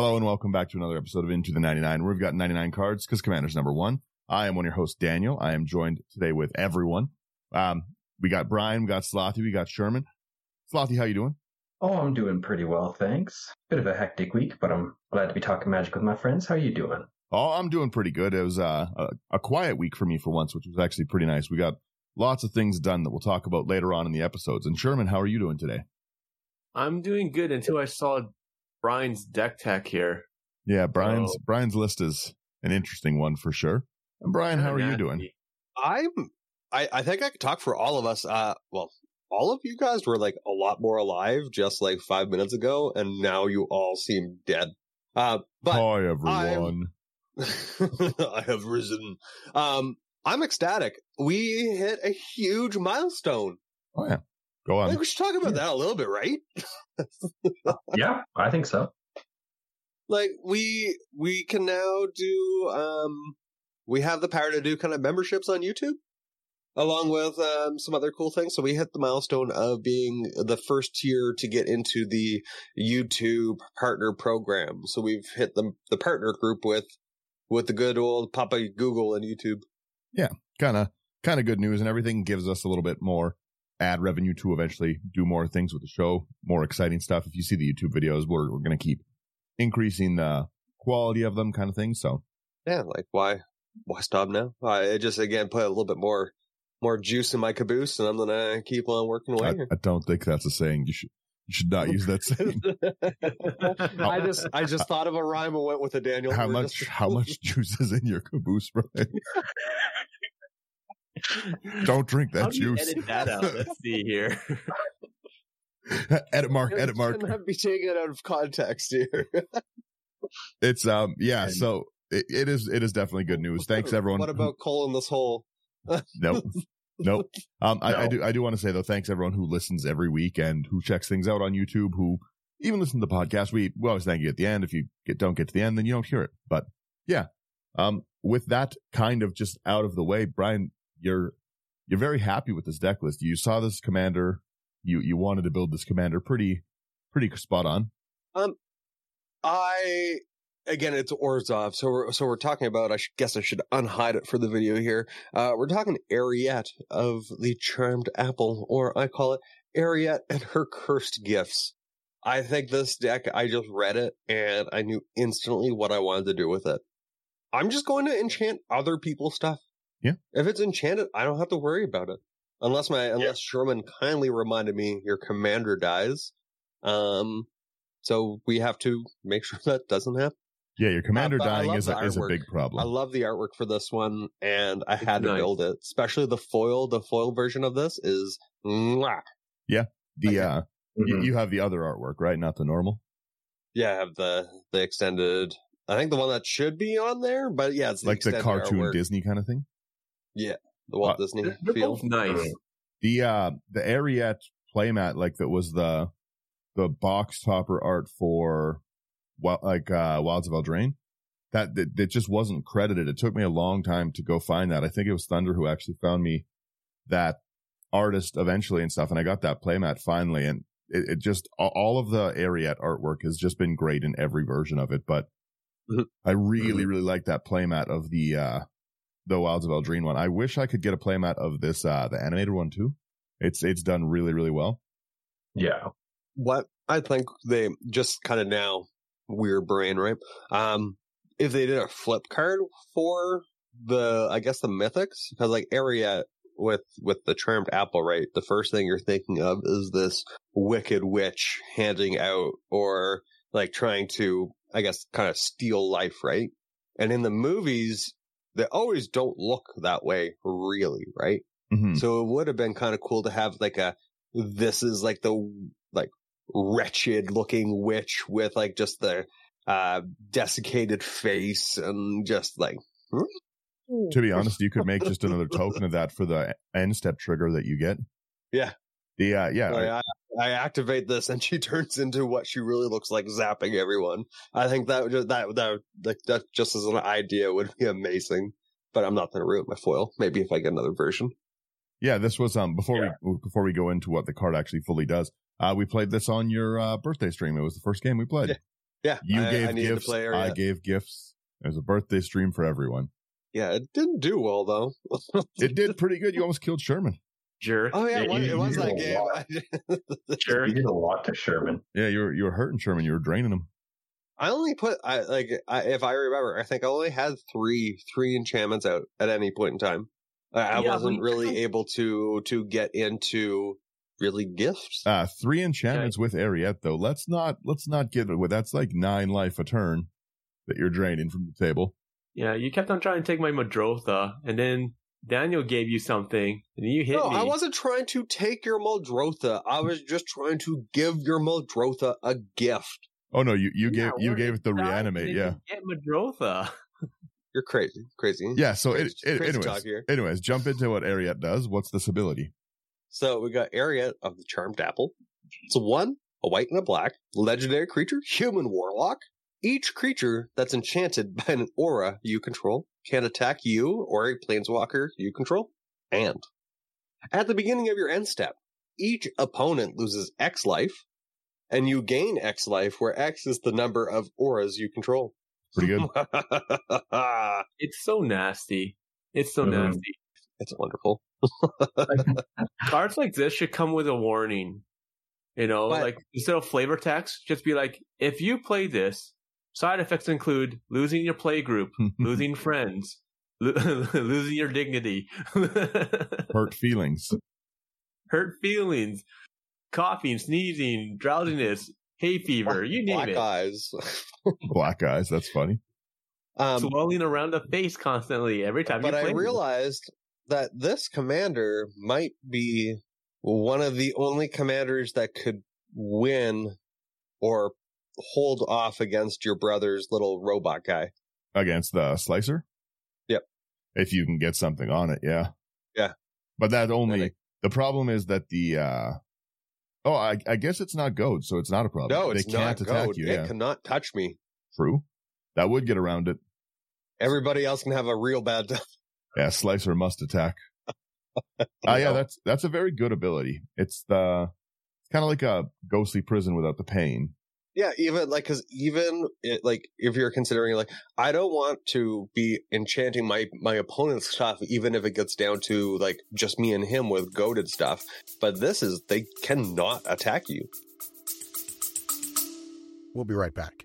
Hello and welcome back to another episode of Into the 99, where we've got 99 cards because Commander's number one. I am one of your hosts, Daniel. I am joined today with everyone. Um, we got Brian, we got Slothy, we got Sherman. Slothy, how you doing? Oh, I'm doing pretty well, thanks. Bit of a hectic week, but I'm glad to be talking magic with my friends. How are you doing? Oh, I'm doing pretty good. It was uh, a, a quiet week for me for once, which was actually pretty nice. We got lots of things done that we'll talk about later on in the episodes. And Sherman, how are you doing today? I'm doing good until I saw Brian's deck tech here. Yeah, Brian's Oh. Brian's list is an interesting one for sure. And Brian, how are you doing? I'm I, I think I could talk for all of us. Uh well, all of you guys were like a lot more alive just like five minutes ago, and now you all seem dead. Uh but Hi everyone. I have risen. Um I'm ecstatic. We hit a huge milestone. Oh yeah, go I on. think we should talk about that a little bit, right? Yeah, I think so. like we we can now do um we have the power to do kind of memberships on YouTube along with um some other cool things so we hit the milestone of being the first tier to get into the YouTube partner program so we've hit the the partner group with with the good old Papa Google and YouTube Yeah, Kind of kind of good news, and everything gives us a little bit more ad revenue to eventually do more things with the show, more exciting stuff. If you see the YouTube videos, we're we're gonna keep increasing the quality of them, kind of thing. So yeah like why why stop now I just again put a little bit more more juice in my caboose and I'm gonna keep on working away I, here. I don't think that's a saying. You should you should not use that saying. I just I just thought of a rhyme and went with a Daniel. How much just- how much juice is in your caboose, Brian? Don't drink that juice. edit that out? Let's see here. edit mark, edit mark. Shouldn't be taken out of context here. It's um yeah, so it, it is it is definitely good news. Thanks everyone. What about coal in this hole? Nope. Nope. Um, I, I No. do, I do want to say though, thanks everyone who listens every week and who checks things out on YouTube, who even listen to the podcast. We, we always thank you at the end. If you get, don't get to the end, then you don't hear it. But yeah. Um, with that kind of just out of the way, Brian, you're, you're very happy with this deck list. You saw this commander. You, you wanted to build this commander pretty, pretty spot on. Um, I again, it's Orzhov, so we're so we're talking about. I guess I should unhide it for the video here. Uh, we're talking Eriette of the Charmed Apple, or I call it Eriette and her cursed gifts. I think this deck. I just read it and I knew instantly what I wanted to do with it. I'm just going to enchant other people's stuff. Yeah. If it's enchanted, I don't have to worry about it. Unless my unless Sherman kindly reminded me your commander dies. Um so we have to make sure that doesn't happen. Yeah. Your commander but I dying is a, the is a big I love the artwork for this one, and I had to nice. build it. Especially the foil. The foil version of this is mwah. the, okay. uh, you, Mhm. you have the other artwork, right? Not the normal. yeah. I have the the extended. I think the one that should be on there, but yeah, it's the like the cartoon artwork. Disney kind of thing. The Walt Uh, Disney They're feel. both Nice. The uh the Eriette playmat, like that was the the box topper art for what like uh Wilds of Eldraine. That, that that just wasn't credited. It took me a long time to go find that. I think it was Thunder who actually found me that artist eventually and stuff, and I got that playmat finally. And it, it just all- all of the Eriette artwork has just been great in every version of it. But Mhm. I really really like that playmat of the uh the Wilds of Eldraine one. I wish I could get a playmat of this uh the animated one too. It's it's done really really well. Yeah. what I think they just kind of now weird brain, right? Um, if they did a flip card for the, I guess the mythics, because like Eriette with with the charmed apple, right? The first thing you're thinking of is this wicked witch handing out or like trying to, I guess, kind of steal life, right? And in the movies, they always don't look that way, really, right? Mhm. So it would have been kind of cool to have like a this is like the like wretched looking witch with like just the uh desiccated face and just like To be honest, you could make just another token of that for the end step trigger that you get. Yeah. The uh, yeah, Like, I- I, I activate this and she turns into what she really looks like zapping everyone. I think that that that that, that just as an idea would be amazing. But I'm not going to ruin my foil. Maybe if I get another version. yeah. This was um before Yeah. we before we go into what the card actually fully does. Uh, we played this on your uh, birthday stream. It was the first game we played. Yeah. Yeah, You I, gave I gifts. play I area. gave gifts. There's a birthday stream for everyone. Yeah, it didn't do well though. It did pretty good. You almost killed Sherman. Jerk. oh yeah, Yeah, it was, you- it was that game. Jerk. You did a lot to Sherman. Yeah, you were you were hurting Sherman. You were draining him. I only put I like I, if I remember, I think I only had three three enchantments out at any point in time. I, I Yeah, wasn't but- really able to to get into really gifts. Uh three enchantments with Eriette though. Let's not let's not get it with that's like nine life a turn that you're draining from the table. Yeah, you kept on trying to take my Muldrotha, and then Daniel gave you something, and you hit no, me. I wasn't trying to take your Muldrotha. I was just trying to give your Muldrotha a gift. Oh no, you you Yeah, gave you gave it the reanimate. Yeah, Get Muldrotha. You're crazy, crazy. yeah. So it, Crazy- it, crazy anyways, talk here. anyways, jump into what Eriette does. What's this ability? So we got Eriette of the Charmed Apple. It's a one, a white and a black, legendary creature, human warlock. Each creature that's enchanted by an aura you control can attack you or a planeswalker you control. And at the beginning of your end step, each opponent loses X life, and you gain X life, where X is the number of auras you control. Pretty good. It's so nasty. It's so Mhm. nasty. it's wonderful. Cards like this should come with a warning. You know, But- like instead of flavor text, just be like, if you play this, side effects include losing your play group, losing friends, lo- losing your dignity, Hurt feelings. hurt feelings, coughing, sneezing, drowsiness, hay fever, you name Black it. eyes. Black eyes. That's funny. Um, Swelling around the face constantly every time but you I realized that this commander might be one of the only commanders that could win or hold off against your brother's little robot guy. Against the slicer. Yep. If you can get something on it, yeah. Yeah. But that only the problem is that the uh oh I, I guess it's not goad, so it's not a problem. No, it's they can't not attack goad. you. It Yeah, cannot touch me. true. That would get around it. Everybody else can have a real bad time. Yeah, slicer must attack. Ah, yeah, that's that's a very good ability. It's the it's kind of like a ghostly prison without the pain. Yeah, even like because even it, like if you're considering like I don't want to be enchanting my my opponent's stuff, even if it gets down to like just me and him with goaded stuff. But this is they cannot attack you. We'll be right back.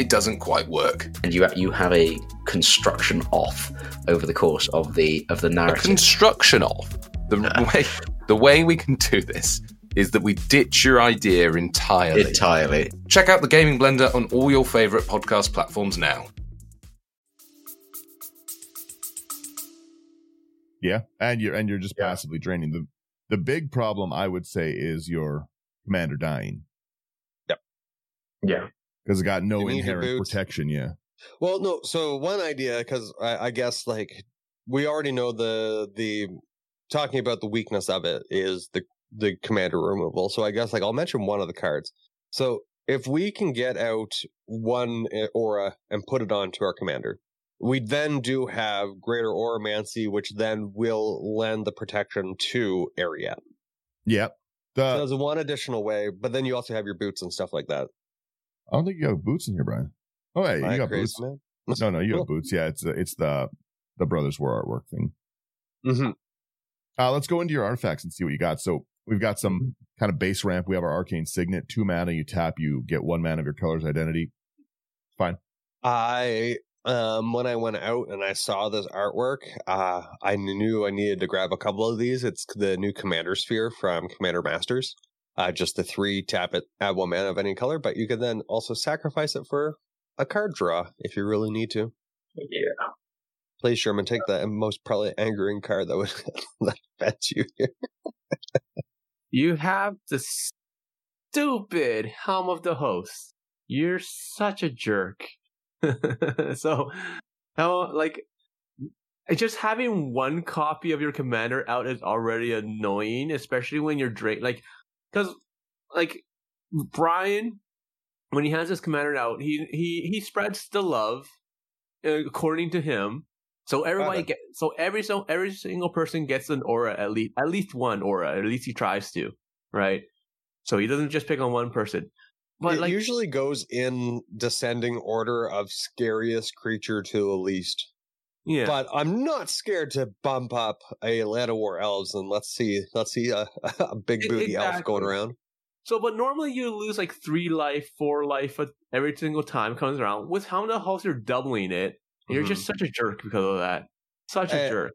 it doesn't quite work. And you you have a construction off over the course of the of the A narrative. construction of the way the way we can do this is that we ditch your idea entirely. Entirely. Check out the Gaming Blender on all your favorite podcast platforms now. Yeah, and you're and you're just Yeah. passively draining. the The big problem I would say is your commander dying Yep. Yeah. Because it got no inherent protection. Yeah, Well, no. So one idea, because I, I guess like we already know the the talking about the weakness of it is the the commander removal. So I guess like I'll mention one of the cards. So if we can get out one uh, aura and put it onto our commander, we then do have greater auramancy, which then will lend the protection to Eriette. yeah. So there's one additional way, but then you also have your boots and stuff like that. I don't think you have boots in here, Brian. Oh, hey, Am you got boots. man? No, no, you have boots. Yeah, it's it's the the brothers war artwork thing. Mm-hmm. Uh, let's go into your artifacts and see what you got. So we've got some kind of base ramp. We have our arcane signet, two mana. You tap, you get one mana of your color's identity. Fine. I um when I went out and I saw this artwork, uh I knew I needed to grab a couple of these. It's the new Commander Sphere from Commander Masters. Uh just the three tap it, add one mana of any color, but you can then also sacrifice it for a card draw if you really need to. Yeah. Please, Sherman, take the most probably angering card that would that fetch you here. You have the stupid helm of the host. You're such a jerk. so, how like just having one copy of your commander out is already annoying, especially when you're drained. Like, because like Brian, when he has his commander out, he he he spreads the love uh, according to him. So everybody get so every so every single person gets an aura at least at least one aura. At least he tries to, right? So he doesn't just pick on one person. But it like usually goes in descending order of scariest creature to the least. Yeah, But I'm not scared to bump up a Land of War elves and let's see let's see a, a big booty elf going around. So, but normally you lose like three life, four life every single time comes around. With Hound of House, you're doubling it. And You're just such a jerk because of that. Such a Uh, jerk.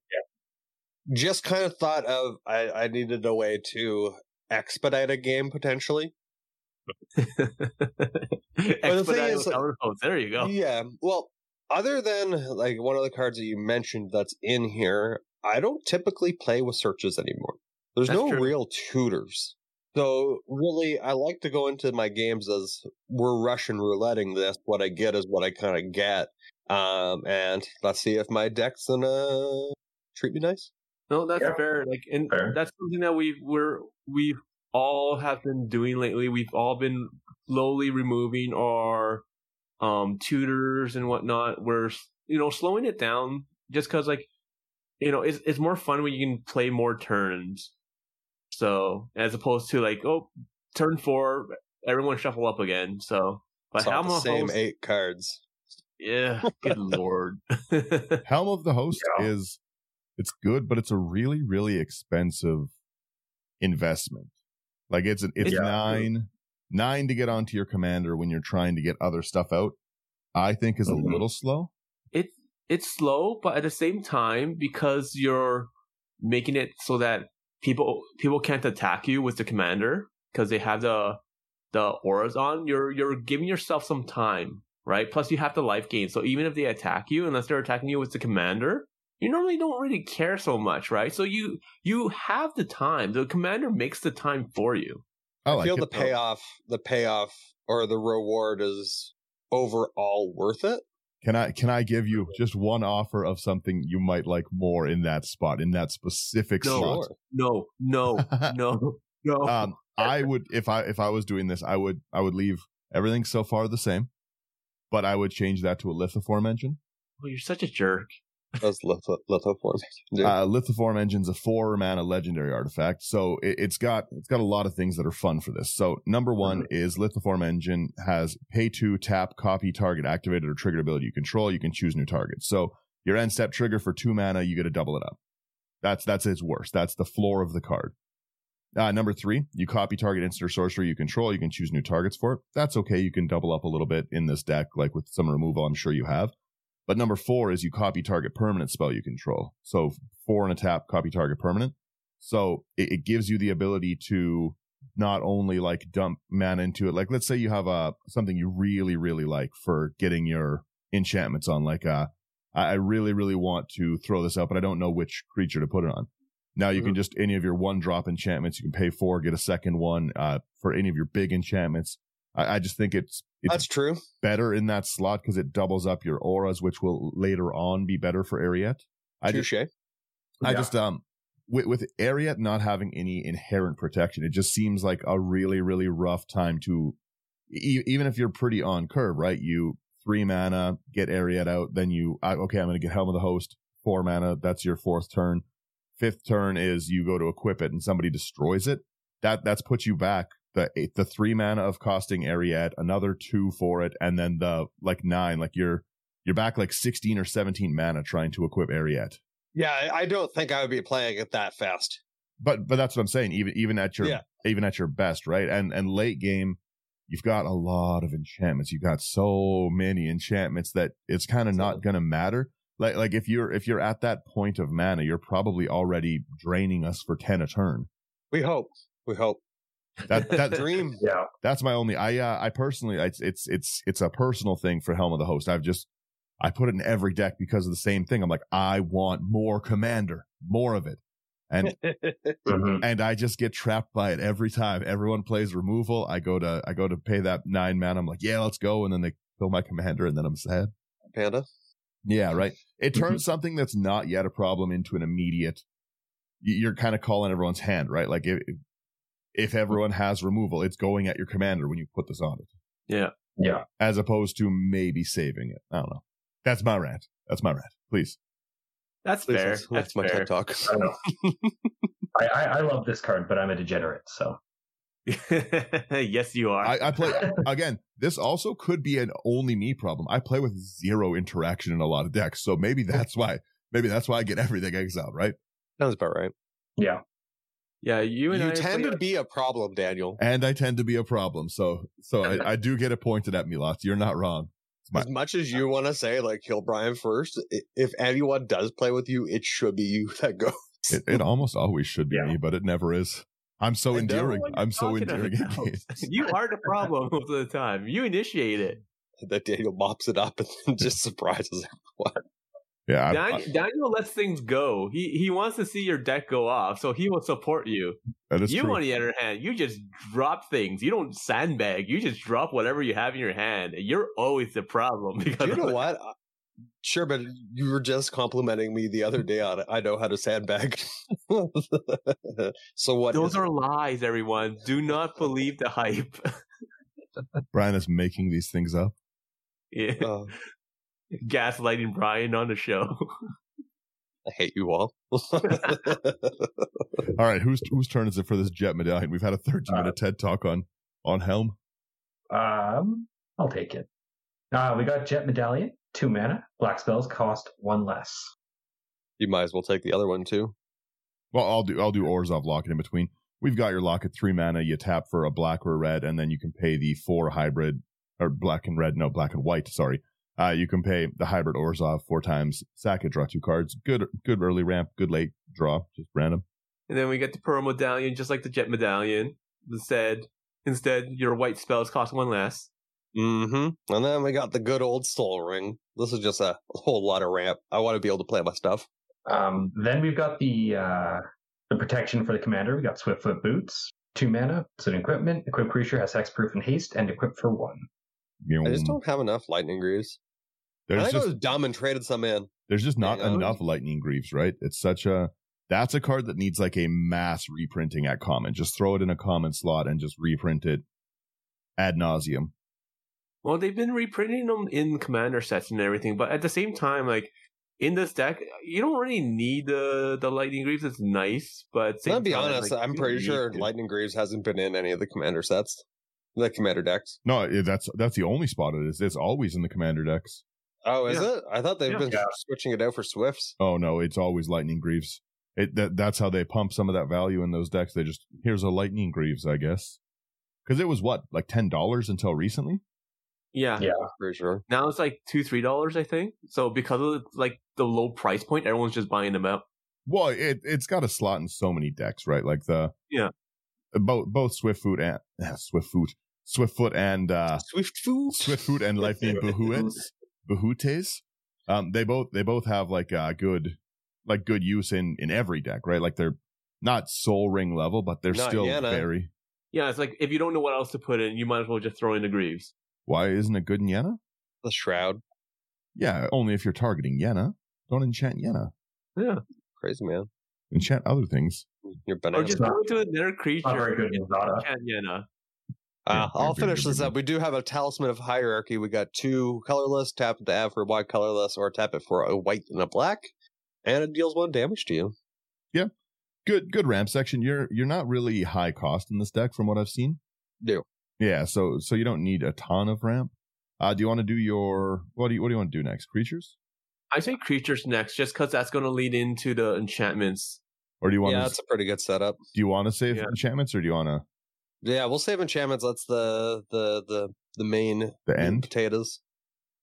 Just kind of thought of I, I needed a way to expedite a game potentially. Expedite is, with like- Hound. There you go. Yeah. Well, other than like one of the cards that you mentioned that's in here, I don't typically play with searches anymore. There's That's no true. real tutors. So really, I like to go into my games as we're Russian rouletting this. What I get is what I kind of get. Um, and let's see if my deck's gonna treat me nice. No, that's Yeah. fair. Like, and Fair. that's something that we we're we all have been doing lately. We've all been slowly removing our um tutors and whatnot. We're you know slowing it down just because like you know it's it's more fun when you can play more turns. So as opposed to like oh turn four everyone shuffle up again. So but It's all Helm the of same Host, eight cards. yeah, good lord. Helm of the Host Yeah. is it's good, but it's a really, really expensive investment. Like it's it's Yeah. nine nine to get onto your commander when you're trying to get other stuff out. I think is a Mhm. little slow. it it's slow, but at the same time, because you're making it so that people people can't attack you with the commander because they have the the auras on, you're you're giving yourself some time, right? Plus you have the life gain. So even if they attack you, unless they're attacking you with the commander, you normally don't really care so much, right? So you you have the time. The commander makes the time for you. I, I feel it. the payoff, the payoff or the reward is overall worth it. Can I can I give you just one offer of something you might like more in that spot in that specific No. slot? No, no, no, no. um, I would if I if I was doing this, I would I would leave everything so far the same, but I would change that to a lithoform engine. oh, you're such a jerk. That's litho, lithoform. Uh, lithoform engine's a four mana legendary artifact, so it, it's got it's got a lot of things that are fun for this. So number one is lithoform engine has pay two tap copy target activated or triggered ability you control. You can choose new targets. So your end step trigger for two mana, you get to double it up. That's that's its worst. That's the floor of the card. Uh, number three, you copy target instant or sorcery you control. You can choose new targets for it. That's okay. You can double up a little bit in this deck, like with some removal. I'm sure you have. But number four is you copy target permanent spell you control. So four and a tap, copy target permanent. So it, it gives you the ability to not only like dump mana into it. Like let's say you have a something you really really like for getting your enchantments on. Like uh, I I really really want to throw this out, but I don't know which creature to put it on. Now you can just any of your one drop enchantments. You can pay four, get a second one uh, for any of your big enchantments. I, I just think it's it's That's true. better in that slot because it doubles up your auras, which will later on be better for Eriette. I just, Touche. I Yeah. just, um, with, with Eriette not having any inherent protection, it just seems like a really, really rough time to, e- even if you're pretty on curve, right? You three mana, get Eriette out, then you, I, okay, I'm going to get Helm of the Host, four mana, that's your fourth turn. Fifth turn is you go to equip it and somebody destroys it. That, that's put you back the eight, the three mana of costing Eriette, another two for it, and then the like nine, like you're you're back like sixteen or seventeen mana trying to equip Eriette. Yeah, I I don't think I would be playing it that fast. But but that's what I'm saying. Even even at your Yeah. even at your best, right? And and late game, you've got a lot of enchantments. You've got so many enchantments that it's kind of not gonna matter. Like like if you're if you're at that point of mana, you're probably already draining us for ten a turn. We hope. We hope. That that Dream. Yeah. that's my only i uh, i personally it's it's it's it's a personal thing for helm of the host i've just i put it in every deck because of the same thing i'm like i want more commander more of it and Mhm. and i just get trapped by it every time everyone plays removal i go to i go to pay that nine man i'm like yeah let's go and then they kill my commander and then i'm sad Panda. Yeah, right. It turns something that's not yet a problem into an immediate. You're kind of calling everyone's hand, right? Like if if everyone has removal, it's going at your commander when you put this on it, Yeah. Yeah. as opposed to maybe saving it. I don't know. That's my rant. That's my rant. Please. That's Please, fair. that's, That's that's my fair. TED talk. I. I, I, I love this card, but I'm a degenerate, so yes, you are. I, I play again. This also could be an only me problem. I play with zero interaction in a lot of decks, so maybe that's why. Maybe that's why I get everything exiled, right? Sounds about right. yeah. Yeah, you and You I tend to be a problem, Daniel. And I tend to be a problem, so so I, I do get it pointed at me lots. You're not wrong. My- As much as you want to say, like, kill Brian first, if anyone does play with you, it should be you that goes. It, it almost always should be Yeah. me, but it never is. I'm so I endearing. What are you I'm so talking endearing. in about? games. you are the problem most of the time. You initiate it. that Daniel mops it up and just surprises everyone. Yeah, I, Dan- I, Daniel lets things go. He he wants to see your deck go off, so he will support you. that is you, true. on the other hand, you just drop things. You don't sandbag. You just drop whatever you have in your hand. You're always the problem because you know what? Sure, but you were just complimenting me the other day on I know how to sandbag. so what? Those is- are lies, everyone. Do not believe the hype. Brian is making these things up. Yeah. uh, Gaslighting Brian on the show. I hate you all. All right, whose whose turn is it for this jet medallion? We've had a 13 Uh, minute TED talk on on Helm. Um, I'll take it. Uh, we got Jet Medallion, two mana. Black spells cost one less. you might as well take the other one too. Well, I'll do I'll do Orzhov lock in between. We've got your lock at three mana. You tap for a black or a red, and then you can pay the four hybrid or black and red. No, black and white. Sorry. Uh, you can pay the hybrid Orzhov four times. Sack it, draw two cards. Good, good early ramp. Good late draw. Just random. and then we get the Pearl Medallion, just like the Jet Medallion. Instead, instead, your white spells cost one less. Mm-hmm. And then we got the good old sol ring. This is just a whole lot of ramp. I want to be able to play my stuff. Um, then we've got the uh, the protection for the commander. We got Swiftfoot Boots, two mana. It's an equipment. Equip creature has hexproof and haste, and equip for one. I just don't have enough lightning greaves. I there's think I just was dumb and traded some in. there's just not Yeah. enough lightning greaves, right? It's such a that's a card that needs like a mass reprinting at common. Just throw it in a common slot and just reprint it ad nauseum. Well, they've been reprinting them in commander sets and everything, but at the same time, like in this deck, you don't really need the the lightning greaves. It's nice, but at the same I'll be time, honest, like, I'm pretty sure need to. Lightning Greaves hasn't been in any of the commander sets. The commander decks. No, eh, that's that's the only spot it is. It's always in the commander decks. Oh, is Yeah. it? I thought they've Yeah. been Yeah. switching it out for Swifts. Oh no, it's always lightning greaves. It that that's how they pump some of that value in those decks. They just here's a lightning greaves, I guess. Because it was what like ten dollars until recently. Yeah. Yeah. for sure. Now it's like two, three dollars, I think. So because of like the low price point, everyone's just buying them up. Well, it it's got a slot in so many decks, right? Like the Yeah. both both Swiftfoot and uh, Swiftfoot, Swiftfoot and uh, Swift food. Swiftfoot and Lightning Bahutes, Bahutes. Um, they both they both have like a good like good use in in every deck, right? Like they're not Sol Ring level, but they're Not still Yana. very. Yeah, it's like if you don't know what else to put in, you might as well just throw in the Greaves. Why isn't it good in Yena? The shroud. Yeah, only if you're targeting Yena. Don't enchant Yena. Yeah. Crazy man. Enchant other things. You're Or bananas. just go into another creature. Not very good in and enchant Yenna. Uh, I'll finish this up. We do have a talisman of hierarchy. We got two colorless, tap it to add for a white colorless, or tap it for a white and a black, and it deals one damage to you. Yeah, good good ramp section. You're you're not really high cost in this deck from what I've seen. No. Yeah, so so you don't need a ton of ramp. Uh do you want to do your what do you what do you want to do next? Creatures? I say creatures next, just because that's going to lead into the enchantments. Or do you want Yeah, to that's a pretty good setup. do you want to save Yeah. enchantments or do you want to Yeah, we'll save enchantments. That's the the the the main the end? potatoes.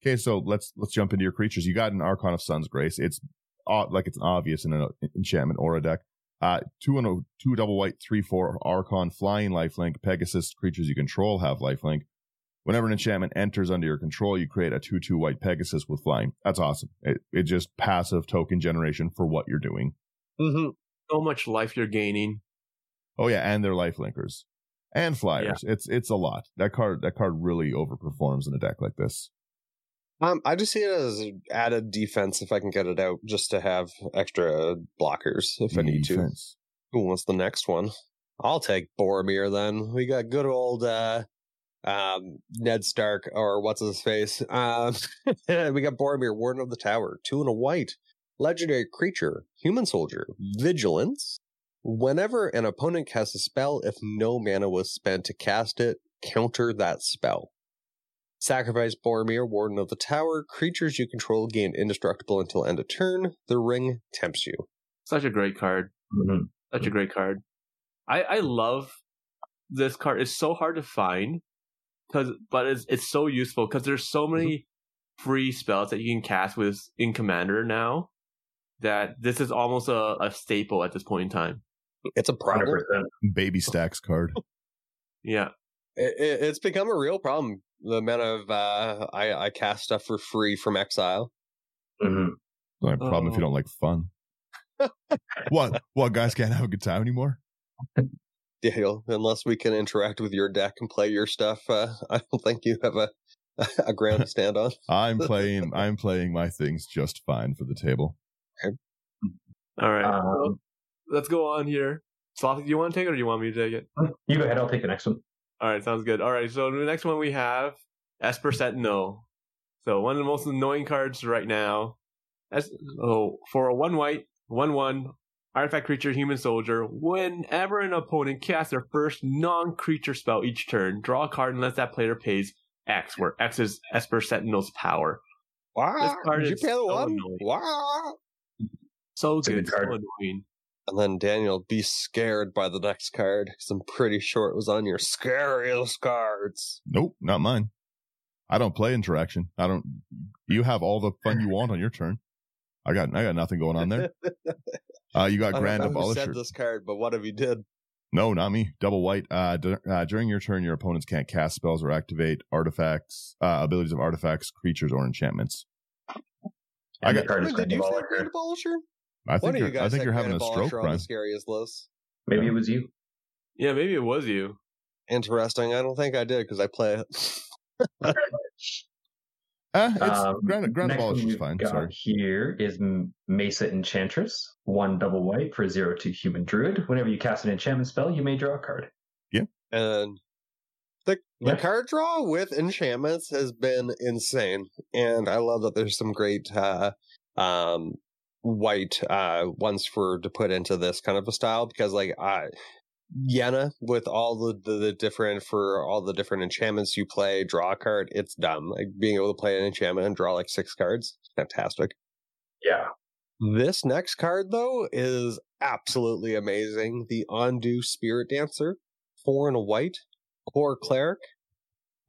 Okay, so let's let's jump into your creatures. You got an Archon of Sun's Grace. It's uh, like it's obvious in an enchantment or a deck. Uh, two and a two double white, three four Archon flying lifelink. Pegasus creatures you control have lifelink. Whenever an enchantment enters under your control, you create a two two white Pegasus with flying. That's awesome. It it just passive token generation for what you're doing. Mm-hmm. So much life you're gaining. Oh yeah, and they're lifelinkers and flyers. It's it's a lot. That card that card really overperforms in a deck like this. Um, I just see it as added defense if I can get it out, just to have extra blockers if I need to. Who wants the next one? I'll take Boromir then. We got good old uh um Ned Stark or what's his face. Um we got Boromir, Warden of the Tower, two and a white. Legendary creature, human soldier, vigilance. Whenever an opponent casts a spell, if no mana was spent to cast it, counter that spell. Sacrifice Boromir, Warden of the Tower. Creatures you control gain indestructible until end of turn. The ring tempts you. Such a great card. Mhm. Such a great card. I I love this card. It's so hard to find because, but it's it's so useful because there's so many free spells that you can cast with in Commander now that this is almost a, a staple at this point in time. It's a problem. 100%. Baby stacks card. Yeah, It, it, it's become a real problem. The amount of uh, I, I cast stuff for free from Exile. Mhm. Not a problem if you Oh. don't like fun. what? What guys can't have a good time anymore? Yeah, you'll- unless we can interact with your deck and play your stuff, uh, I don't think you have a a ground to stand on. I'm playing. I'm playing my things just fine for the table. all right. Um, Let's go on here. Sloth, do you want to take it or do you want me to take it? you go ahead. I'll take the next one. All right, sounds good. All right, so the next one we have Esper Sentinel. So one of the most annoying cards right now. As oh, for a one white, one one artifact creature, human soldier. Whenever an opponent casts their first non-creature spell each turn, draw a card unless that player pays X, where X is Esper Sentinel's power. Wow! card Did you is pay the so one? annoying. Wow! So It's a good, good so card. annoying. And then Daniel, be scared by the next card because I'm pretty sure it was on your scariest cards. Nope, not mine. I don't play interaction. I don't. You have all the fun you want on your turn. I got. I got nothing going on there. Uh, you I got don't Grand know who said this card, but what if you did? No, not me. Double white. Uh, d- uh, during your turn, your opponents can't cast spells or activate artifacts, uh, abilities of artifacts, creatures, or enchantments. I got- card is Did you say Grand Grand Abolisher? I think of you you're, I think you're having a stroke, Abolisher on Brian. the scariest list. Maybe it was you. Yeah, maybe it was you. Interesting. I don't think I did because I play it. Uh, it's Um, Grand, Grand next one Abolisher's we've fine. got Sorry. Here is Mesa Enchantress, one double white for zero to human druid. Whenever you cast an enchantment spell, you may draw a card. Yeah. And the the card draw with enchantments has been insane and i love that there's some great uh um white uh ones for to put into this kind of a style because like i Yenna with all the, the, the different for all the different enchantments you play, draw a card, it's dumb. Like being able to play an enchantment and draw like six cards, fantastic. Yeah. This next card, though, is absolutely amazing. The Ondu Spiritdancer, four and a white, Kor cleric.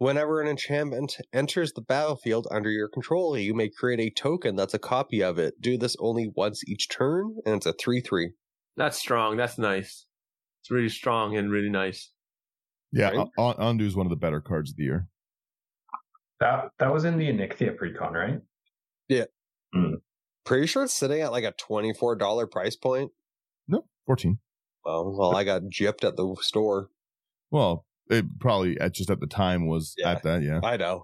Whenever an enchantment enters the battlefield under your control, you may create a token that's a copy of it. Do this only once each turn, and it's a 3 3. That's strong. That's nice. It's really strong and really nice. Yeah, Right? Un- Ondu is one of the better cards of the year. That that was in the Enixia precon, right? Yeah. Hmm. Pretty sure it's sitting at like a $24 price point. No, fourteen. Oh, well, well, I got gypped at the store. Well, it probably at just at the time was Yeah. at that. Yeah, I know.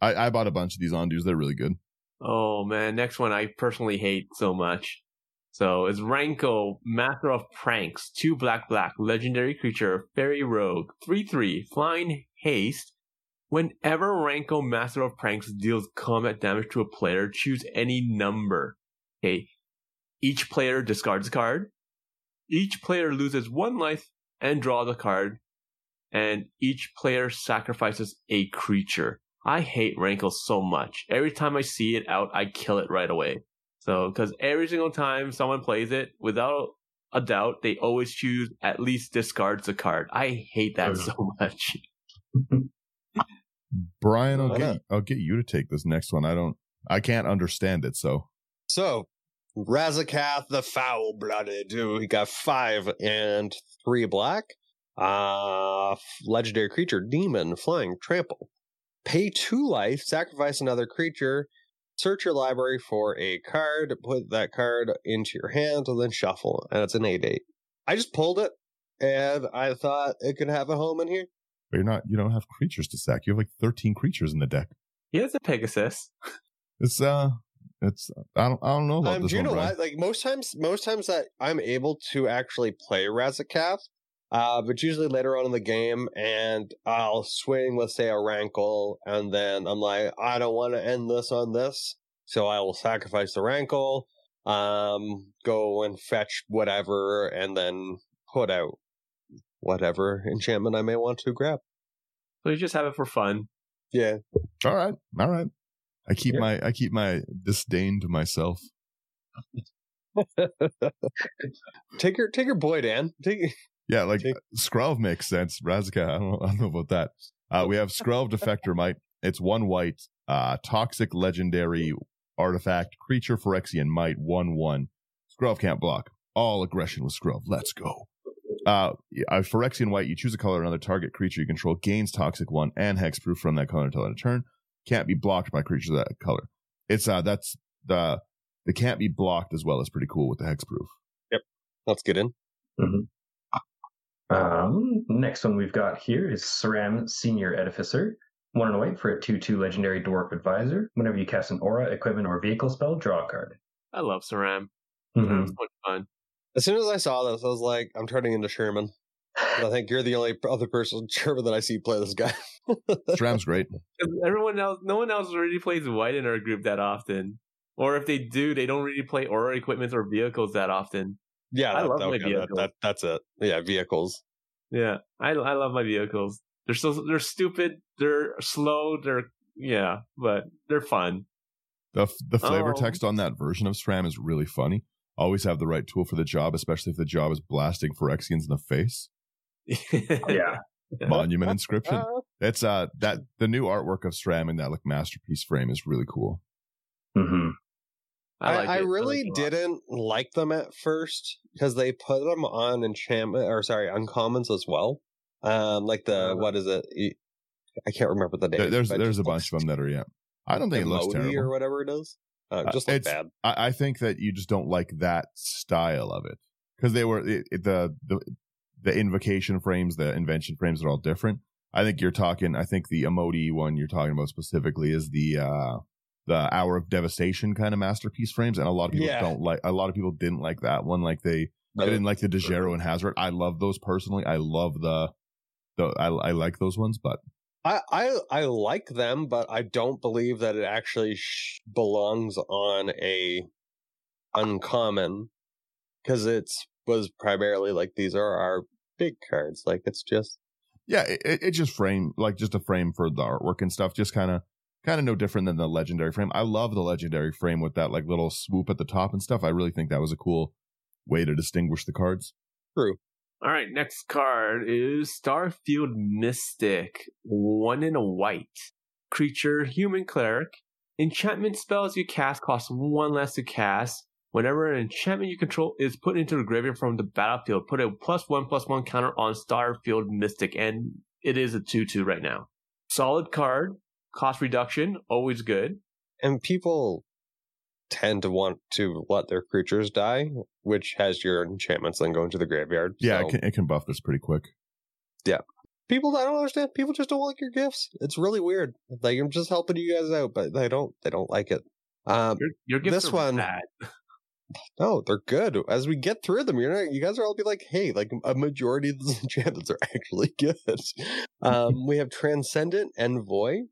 I, I bought a bunch of these Ondus. They're really good. Oh man, next one I personally hate so much. So it's Rankle, Master of Pranks, two black black, legendary creature, fairy rogue, three three, flying haste. Whenever Rankle, Master of Pranks deals combat damage to a player, choose any number. Okay. Each player discards a card. Each player loses one life and draws a card. And each player sacrifices a creature. I hate Rankle so much. Every time I see it out, I kill it right away. So, because every single time someone plays it, without a doubt, they always choose at least discards a card. I hate that Mhm. so much. Brian, I'll get? I'll get you to take this next one. I don't. I can't understand it. So So, Razaketh the Foul Blooded. He got five and three black. Uh, legendary creature, demon, flying, trample. Pay two life, sacrifice another creature, search your library for a card, put that card into your hand, and then shuffle. And it's an 8 8. I just pulled it, and I thought it could have a home in here. but you're not. You don't have creatures to sack. You have like thirteen creatures in the deck. He has a Pegasus. It's uh, it's I don't I don't know about Um, this do you one. know Brian. what? Like most times, most times that I'm able to actually play Razaketh, uh, but usually later on in the game, and I'll swing with say a Rankle, and then I'm like, I don't want to end this on this, so I will sacrifice the Rankle, um, go and fetch whatever, and then put out whatever enchantment I may want to grab. So you just have it for fun. Yeah, All right, all right. I keep Yeah. my I keep my disdain to myself. take your take your boy, Dan. Take, Yeah, like Take- Skrelv makes sense. Razaka, I don't, I don't know about that. Uh, we have Skrelv Defector Mite. It's one white, uh, toxic legendary artifact, creature Phyrexian Mite, 1 1. Skrelv can't block. All aggression with Skrelv. Let's go. Uh, a Phyrexian White, you choose a color, another target creature you control gains toxic 1 and hexproof from that color until end of turn. Can't be blocked by creatures of that color. It's, uh, that's the, the can't be blocked as well is pretty cool with the hexproof. Yep, let's get in. Um, next one we've got here is Sram Senior Edificer. One and a white for a 2 2 legendary dwarf advisor. Whenever you cast an aura, equipment, or vehicle spell, draw a card. I love Sram. Mhm. It's so much fun. As soon as I saw this, I was like, I'm turning into Sherman. I think you're the only other person Sherman that I see play this guy. Stram's great. Everyone else, no one else really plays white in our group that often. Or if they do, they don't really play aura equipment or vehicles that often. Yeah, I that- love my okay, that, vehicles. that, that's it. Yeah, vehicles. Yeah, I I love my vehicles. They're so they're stupid. They're slow. They're yeah, but they're fun. The the flavor Oh. text on that version of Stram is really funny. Always have the right tool for the job, especially if the job is blasting Phyrexians in the face. Yeah. Monument inscription. It's uh that the new artwork of Stram in that like masterpiece frame is really cool. hmm I, like I, it. really like it a lot. didn't like them at first because they put them on enchantment or sorry, uncommons as well. Um, like the Uh, what is it? I can't remember the name. There- there's there's a bunch of them that are yeah. I don't think it looks Emodi or whatever it is. Uh, Uh, just it's- bad. I, I think that you just don't like that style of it because they were it, it- the the the invocation frames, the invention frames are all different. I think you're talking. I think the emoji one you're talking about specifically is the uh the Hour of Devastation kind of masterpiece frames, and a lot of people Yeah. don't like. A lot of people didn't like that one. Like they I didn't like the DeGero and Hazard. I love those personally. I love the the I, I like those ones, but I, I I like them, but I don't believe that it actually sh- belongs on a uncommon because it's was primarily like these are our big cards. Like it's just yeah, it, it it just frame like just a frame for the artwork and stuff. Just kind of kind of no different than the legendary frame. I love the legendary frame with that like little swoop at the top and stuff. I really think that was a cool way to distinguish the cards. True. All right, next card is Starfield Mystic. One in a white. Creature, human cleric. Enchantment spells you cast cost one less to cast. Whenever an enchantment you control is put into the graveyard from the battlefield, put a plus one plus one counter on Starfield Mystic, and it is a 2 2 right now. Solid card. Cost reduction, always good. and people tend to want to let their creatures die, which has your enchantments then go into the graveyard. Yeah, So it, can, it can buff this pretty quick. Yeah. People I don't understand. People just don't like your gifts. It's really weird. Like I'm just helping you guys out, but they don't. They don't like it. Um, Your, your gifts This are one- bad. No, they're good. As we get through them, you're not, you guys are all be like, hey, like a majority of these enchantments are actually good. Um, we have Transcendent Envoy,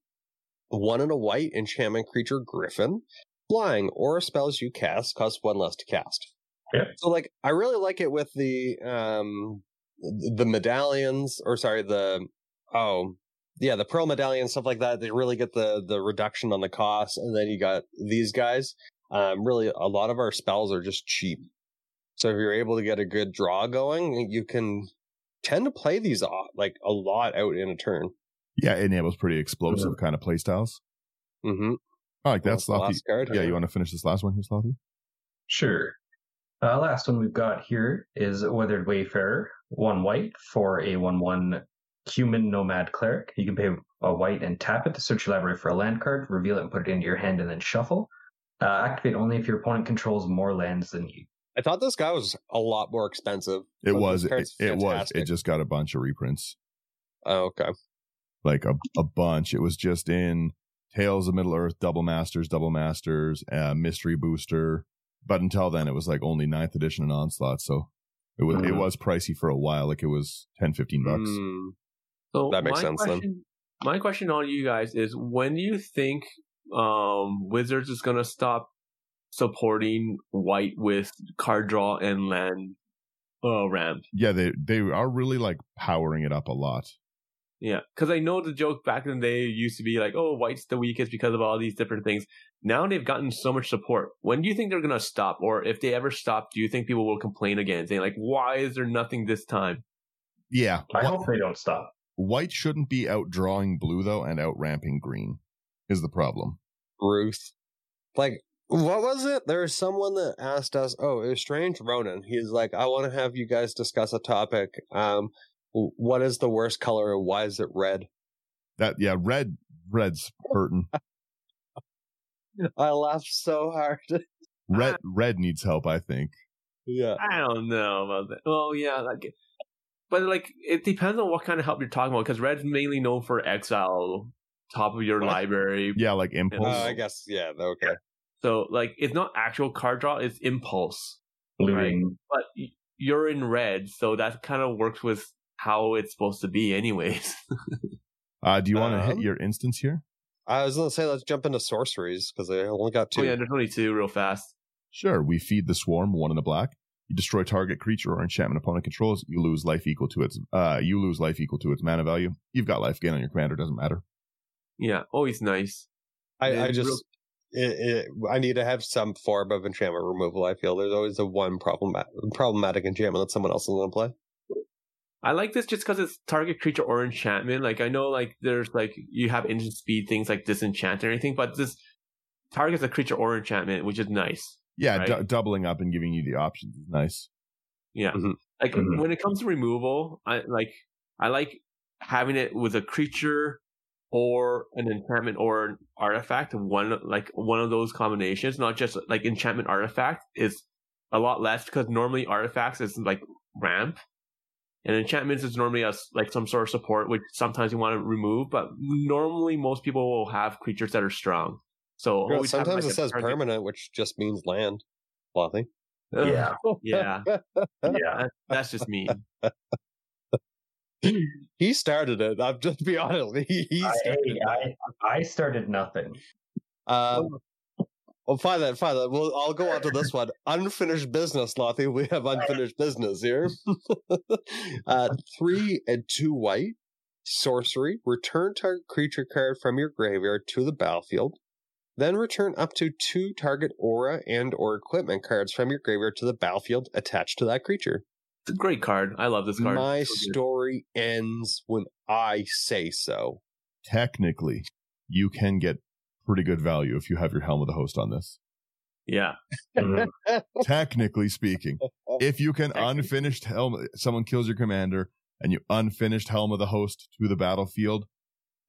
one and a white enchantment creature Griffin, flying or spells you cast cost one less to cast. Yeah. So like, I really like it with the um the medallions, or sorry, the oh yeah, the pearl medallion stuff like that. They really get the the reduction on the cost, and then you got these guys um, really a lot of our spells are just cheap. So if you're able to get a good draw going, you can tend to play these off, like a lot out in a turn. Yeah, it enables pretty explosive kind of play styles. Mm-hmm. I like that, the Slothy. last card. Yeah, you want to finish this last one here, Slothy? Sure. Uh, last one we've got here is Weathered Wayfarer, one white for a 1 1 human nomad cleric. You can pay a white and tap it to search your library for a land card, reveal it and put it into your hand, and then shuffle. Uh, activate only if your opponent controls more lands than you. I thought this guy was a lot more expensive. It was. It, it was. It just got a bunch of reprints. Oh, okay. Like a, a bunch. It was just in Tales of Middle Earth, Double Masters, Double Masters, uh, Mystery Booster. But until then, it was like only ninth edition and Onslaught. So it was, it Mhm. was pricey for a while. Like it was 10, 15 bucks. Mm, So That makes my sense then. My question on you guys is: When do you think um, Wizards is gonna stop supporting white with card draw and land uh, ramp? Yeah, they, they are really like powering it up a lot. Yeah, because I know the joke back in the day used to be like, "Oh, white's the weakest because of all these different things." Now they've gotten so much support. When do you think they're gonna stop, or if they ever stop, do you think people will complain again, saying like, "Why is there nothing this time?" Yeah. I whi- hope they don't stop. White shouldn't be outdrawing blue though and outramping green is the problem. Ruth. Like, what was it? There was someone that asked us, oh, it was Strange Ronan. He's like, I want to have you guys discuss a topic. Um, w- what is the worst color why is it red? That yeah, red red's hurting. I laughed so hard. Red red needs help, I think. yeah. I don't know about that. Well, yeah, like, but like it depends on what kind of help you're talking about. Because red's mainly known for exile, top of your What? library. Yeah, like impulse. Uh, I guess, yeah, okay. So like, it's not actual card draw; it's impulse. Looting. But you're in red, so that kind of works with how it's supposed to be, anyways. Uh, do you want to hit Um, your instants here? I was going to say, let's jump into sorceries because I only got two. oh yeah, there's only two real fast. Sure. We feed the swarm one in the black. You destroy target creature or enchantment opponent controls. You lose life equal to its. Uh, you lose life equal to its mana value. You've got life gain on your commander. Doesn't matter. Yeah, always nice. I, I just, real- it, it, I need to have some form of enchantment removal. I feel there's always a one problematic, problematic enchantment that someone else is going to play. I like this just because it's target creature or enchantment. Like I know, like there's like you have instant speed things like disenchant or anything, but this targets a creature or enchantment, which is nice. Yeah, Right. du- doubling up and giving you the options is nice. Yeah. Mhm. Like Mhm. when it comes to removal, I like I like having it with a creature or an enchantment or an artifact. One like one of those combinations, not just like enchantment artifact is a lot less because normally artifacts is like ramp. And enchantments is normally a, s- like some sort of support, which sometimes you want to remove, but normally most people will have creatures that are strong. So Yeah, always have, sometimes like, it says target- permanent, which just means land. Slothy. Ugh, Yeah. yeah, Yeah. that's just me. he started it. I'm just be honest. He, he I, started. I, I started nothing. Um, well, fine then, fine then. Well, I'll go on to this one. Unfinished business, Slothy. We have unfinished business here. uh, three and two white. Sorcery. Return target creature card from your graveyard to the battlefield. Then return up to two target aura and or equipment cards from your graveyard to the battlefield attached to that creature. It's a great card. I love this card. My So story ends when I say so. Technically, you can get pretty good value if you have your helm of the host on this. Yeah. Mhm. Technically speaking, if you can unfinished helm, someone kills your commander and you unfinished helm of the host to the battlefield,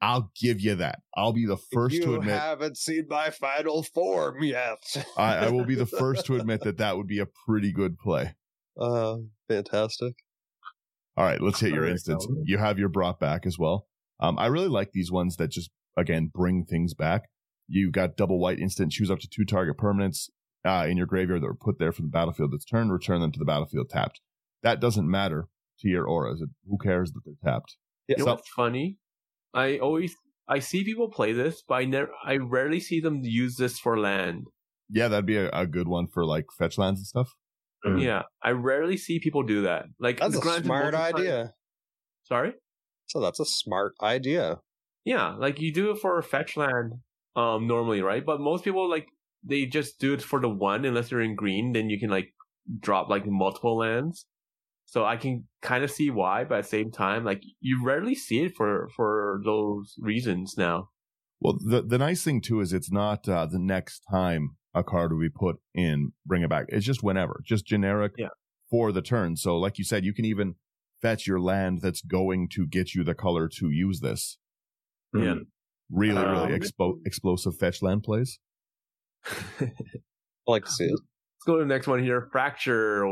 I'll give you that. I'll be the first you to admit. I haven't seen my final form yet. I, I will be the first to admit that that would be a pretty good play. Uh, fantastic. All right, let's hit your instants. You have your brought back as well. Um, I really like these ones that just again bring things back. You got double white instant, choose up to two target permanents uh, in your graveyard that were put there from the battlefield this turn, return them to the battlefield tapped. That doesn't matter to your auras. It, who cares that they're tapped? Yeah, You know So- what's funny? I always I see people play this, but I never I rarely see them use this for land. Yeah, that'd be a, a good one for like fetch lands and stuff. Mhm. Yeah. I rarely see people do that. Like That's a smart most time- idea. Sorry? So that's a smart idea. Yeah, like you do it for a fetch land um normally, right? But most people like they just do it for the one unless you're in green, then you can like drop like multiple lands. So I can kind of see why, but at the same time, like you rarely see it for for those reasons now. Well, the the nice thing too is it's not uh, the next time a card will be put in, bring it back. It's just whenever, just generic Yeah. for the turn. So, like you said, you can even fetch your land that's going to get you the color to use this. Yeah. Really, Um, really expo- explosive fetch land plays. I like to see it. Let's go to the next one here. Fracture,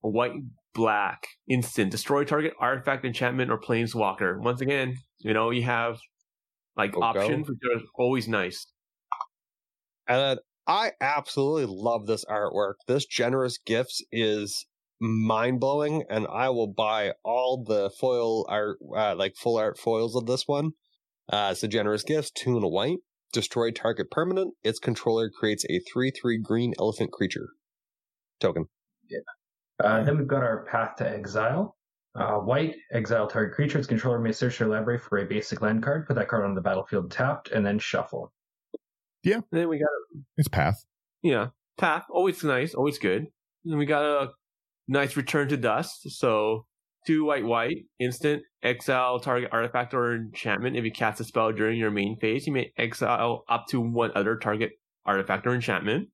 white, black, instant. Destroy target artifact, enchantment, or planeswalker. Once again, you know, you have like Go, go. options, which are always nice. And then I absolutely love this artwork. This generous gifts is mind blowing, and I will buy all the foil art, uh, like full art foils of this one. Uh, a generous gift, two and a white. Destroy target permanent. Its controller creates a three-three green elephant creature token. Uh, then we've got our Path to Exile. Uh, white, exile target creature. Its controller may search their library for a basic land card, put that card on the battlefield tapped, and then shuffle. And then we got It's path. yeah, path always nice, always good. And we got a nice return to dust. So two white white instant exile target artifact or enchantment. If you cast a spell during your main phase, you may exile up to one other target artifact or enchantment.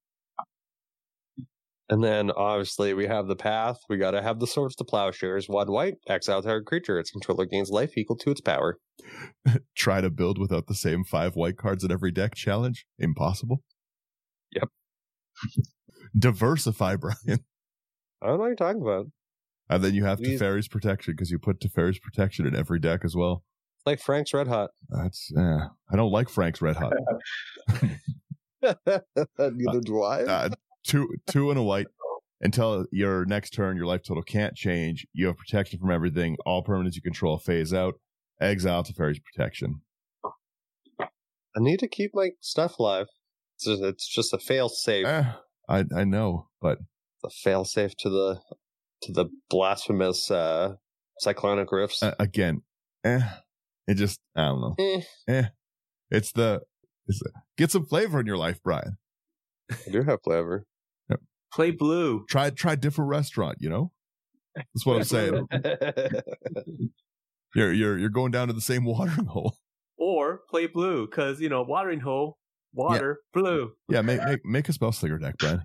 And then obviously we have the path. We got to have the swords to plowshares. One white, exile target creature. Its controller gains life equal to its power. Try to build without the same five white cards in every deck challenge. Impossible. Yep. Diversify, Brian. I don't know what you're talking about. And then you have Please. Teferi's protection because you put Teferi's protection in every deck as well. Like Frank's Red Hot. That's uh, I don't like Frank's Red Hot. Neither do I. Uh, two two and a white until your next turn. Your life total can't change. You have protection from everything. All permanents you control phase out. Exile Teferi's protection. I need to keep my stuff alive. It's just, it's just a fail safe. Eh, I I know, but a fail safe to the to the blasphemous uh cyclonic rifts. uh, again, eh, it just I don't know. Eh, Eh, it's the it's the, get some flavor in your life, Brian. I do have flavor. Play blue. Try try different restaurant. You know, that's what I'm saying. You're you're you're going down to the same watering hole. Or play blue, because you know, watering hole, water, blue. Yeah, make make make a spell slinger deck, Brian.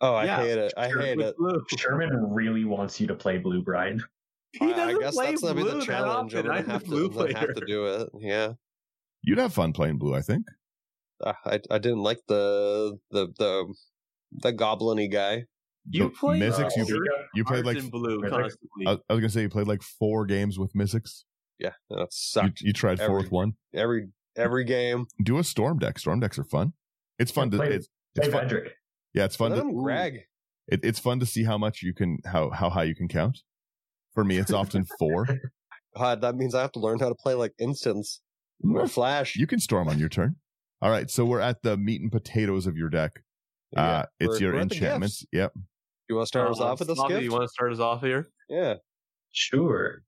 Oh, I Yeah, hate it. I sure, hate it. blue. Sherman really wants you to play Blue, Brian. He I, I doesn't guess play that's gonna be the challenge. I'm often. gonna I'm have to, I'm have to do it. Yeah. You'd have fun playing blue, I think. Uh, I I didn't like the the the the goblin-y guy. You The play Mystics, you- you played like- in blue constantly. I, I was gonna say you played like four games with Mystics. Yeah, that You, sucked. you tried four Every- with one. Every every game. Do a storm deck. Storm decks are fun. It's fun to Play- it's, it's Play fun. Vadrik. Yeah, it's fun Let to him Greg. it, it's fun to see how much you can how how high you can count. For me, it's often four. God, that means I have to learn how to play like instants or flash. You can storm on your turn. All right, so we're at the meat and potatoes of your deck. Yeah, Uh, it's your we're at enchantments. Yep. You want to start us Uh, off with a Slavi, skiff? You want to start us off here? Yeah. Sure.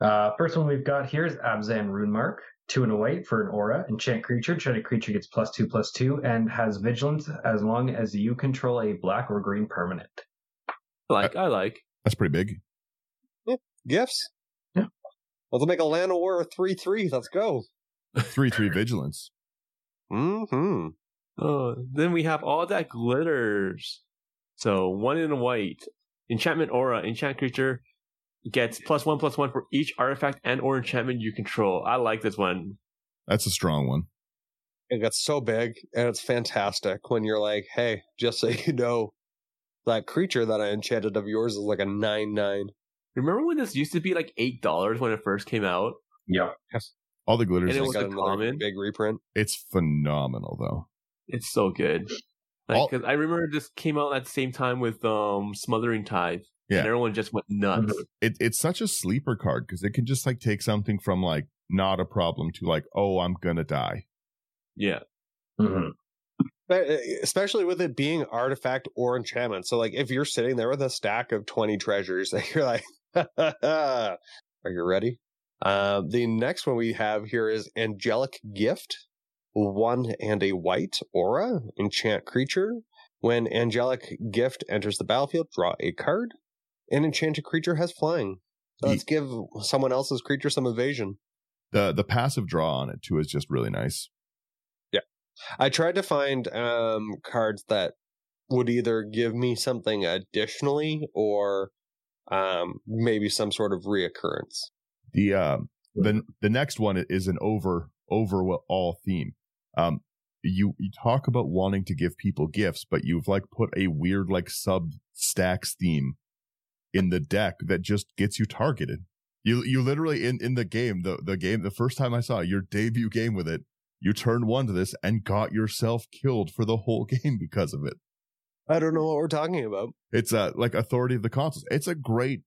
Uh, first one we've got here is Abzan Runemark. Two and a white for an aura. Enchant creature. Enchanted creature gets plus two plus two and has vigilance as long as you control a black or green permanent. I like, I like. That's pretty big. Gifts. Yeah. Let's make a Llanowar three three. Let's go. Three three vigilance. Hmm. Oh, then we have all that glitters. So one in a white. Enchantment aura. Enchant creature gets plus one plus one for each artifact and or enchantment you control. I like this one. That's a strong one. It gets so big and it's fantastic when you're like, hey, just so you know, that creature that I enchanted of yours is like a nine nine. Remember when this used to be like eight dollars when it first came out? Yep. All the glitters. And it is- was got a common. big reprint. it's phenomenal though. It's so good. Like, All- 'cause I remember this came out at the same time with um Smothering Tithe. Yeah. And everyone just went nuts. Mhm. It, it's such a sleeper card because it can just like take something from like not a problem to like oh I'm gonna die. Yeah. Mhm. But, uh, Especially with it being artifact or enchantment. So, like, if you're sitting there with a stack of 20 treasures, you're like, are you ready? Uh, the next one we have here is Angelic Gift. One and a white aura, enchant creature. When Angelic Gift enters the battlefield, draw a card. An enchanted creature has flying. So let's give someone else's creature some evasion. The the passive draw on it too is just really nice. Yeah. I tried to find um, cards that would either give me something additionally or um, maybe some sort of reoccurrence. The um the the next one is an over overall theme. Um, you you talk about wanting to give people gifts, but you've like put a weird like sub stax theme in the deck that just gets you targeted. You you literally in in the game the the game the first time I saw it, your debut game with it, you turned one to this and got yourself killed for the whole game because of it. I don't know what we're talking about. It's uh like authority of the Consuls. It's a great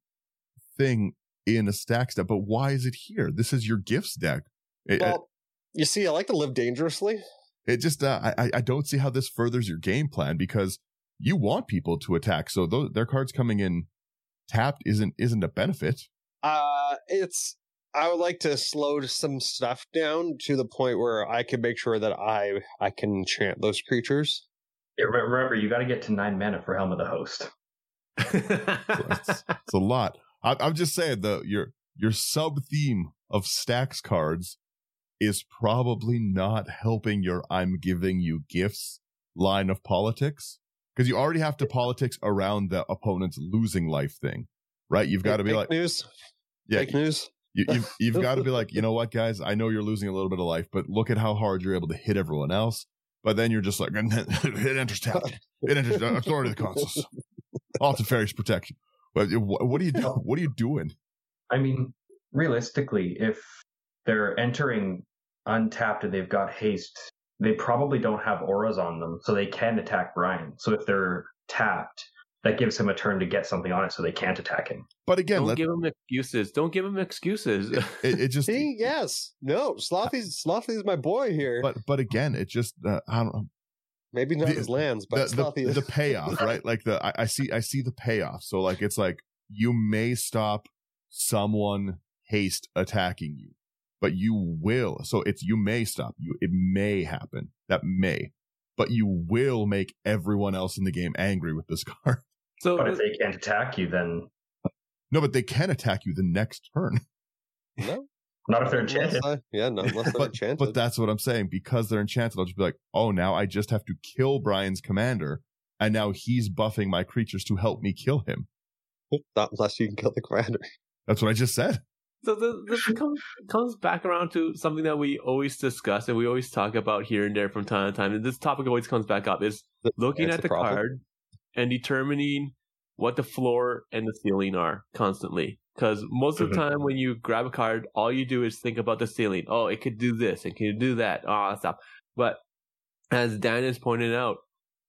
thing in a stack step, but why is it here? This is your gifts deck. It, Well, you see, I like to live dangerously. it just uh, I I don't see how this furthers your game plan because you want people to attack. So those their cards coming in tapped isn't isn't a benefit. Uh, it's I would like to slow some stuff down to the point where I can make sure that I I can chant those creatures. Yeah, remember, you got to get to nine mana for Helm of the Host. it's, it's a lot. I, I'm just saying the your your sub theme of stax cards is probably not helping your "I'm giving you gifts" line of politics because you already have to politics around the opponent's losing life thing, right? You've got to be Fake like, news. yeah, Fake news. you, you've, you've got to be like, you know what, guys? I know you're losing a little bit of life, but look at how hard you're able to hit everyone else. But then you're just like, it enters tap. It enters authority of the Consuls. Alton Fairy's protection. But what, what are you doing? What are you doing? I mean, realistically, if they're entering untapped and they've got haste, they probably don't have auras on them, so they can attack Brian. So if they're tapped, that gives him a turn to get something on it, so they can't attack him. But again, Don't let, give him excuses. Don't give him excuses. it, it just. See, yes, no, Slothy's Slothy's my boy here. But but again, it just uh, I don't know Maybe not the- his lands, but the, the, Slothy is the payoff, right? Like the I, I see I see the payoff. So like it's like you may stop someone haste attacking you, but you will. So it's you may stop you. It may happen. That may, but you will make everyone else in the game angry with this card. so But if they can't attack you, then No, but they can attack you the next turn. no, not if they're unless enchanted. I- yeah, no, unless they're But, enchanted. but that's what I'm saying. Because they're enchanted, I'll just be like, oh, now I just have to kill Brian's commander. And now he's buffing my creatures to help me kill him. not unless you can kill the commander. That's what I just said. So this, comes comes back around to something that we always discuss and we always talk about here and there from time to time. And this topic always comes back up: is looking That's at the problem. card and determining what the floor and the ceiling are constantly. Because most of the Mhm. time, when you grab a card, all you do is think about the ceiling. Oh, it could do this, it could do that, oh, stuff. But as Dan has pointed out,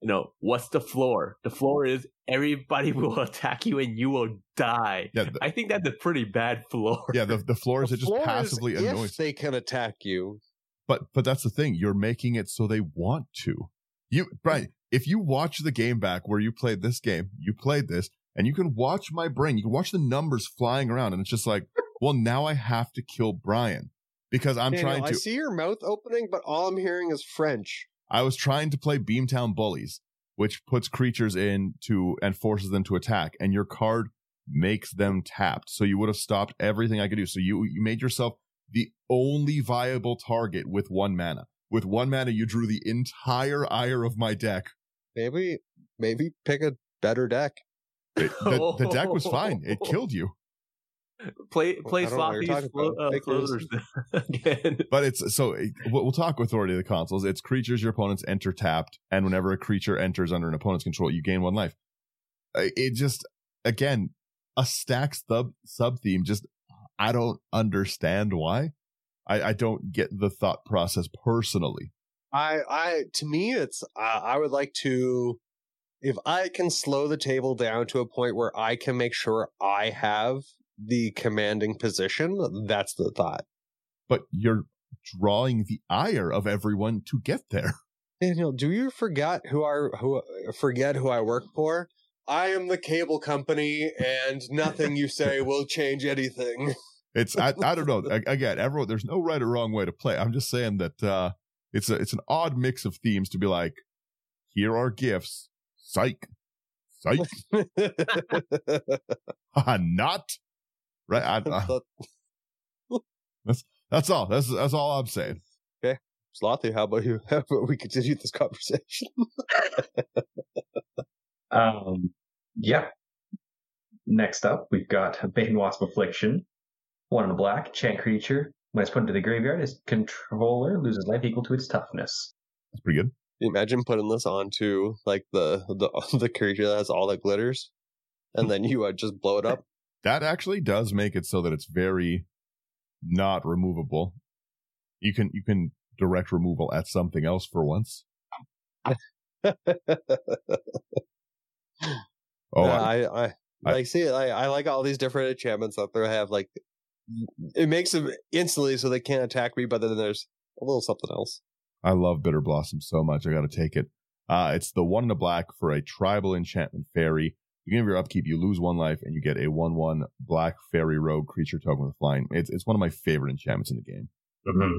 you know, what's the floor? The floor is everybody will attack you and you will die. Yeah, the, I think that's a pretty bad floor. yeah. The, the floors The it just floor is passively if they can attack you. But but that's the thing. You're making it so they want to. You Brian, if you watch the game back where you played this game, you played this, and you can watch my brain. You can watch the numbers flying around, and it's just like, well, now I have to kill Brian because I'm Daniel, trying to. I to. see your mouth opening, but all I'm hearing is French. I was trying to play Beamtown Bullies, which puts creatures in to and forces them to attack, and your card makes them tapped. So you would have stopped everything I could do. So you you made yourself the only viable target with one mana. With one mana, you drew the entire ire of my deck. Maybe, maybe pick a better deck. It- the, the deck was fine. It killed you. Play play I don't know what you're sloppy talking flo- uh, Fake floaters again. But it's so we'll we'll talk authority of the Consuls. It's creatures your opponents enter tapped, and whenever a creature enters under an opponent's control, you gain one life. It just again a stack sub sub theme. Just I don't understand why. I, I don't get the thought process personally. I, I, to me, it's, uh, I would like to, if I can slow the table down to a point where I can make sure I have the commanding position, that's the thought. But you're drawing the ire of everyone to get there. Daniel, do you forget who I, who, forget who I work for? I am the cable company and nothing you say will change anything. It's I, I don't know. Again, everyone there's no right or wrong way to play. I'm just saying that uh it's a it's an odd mix of themes to be like, here are gifts. Psych. Psych. Not. Right. I, I, that's all. That's that's all I'm saying. Okay, Slothy, how about you? How about we continue this conversation? Um, yeah. Next up, we've got Bane Wasp Affliction. One in a black, chant creature. When it's put into the graveyard, its controller loses life equal to its toughness. That's pretty good. Imagine putting this onto like the the the creature that has all that glitters, and then you uh, just blow it up. That actually does make it so that it's very not removable. You can you can direct removal at something else for once. Oh, I- I, I, like see I, I like all these different enchantments that they have. Like it makes them instantly so they can't attack me, but then there's a little something else. I love Bitter Blossom so much. I got to take it. Uh, it's the one in the black for a tribal enchantment fairy. Beginning of your upkeep, you lose one life and you get a one-one black fairy rogue creature token with flying. It's it's one of my favorite enchantments in the game. Mhm.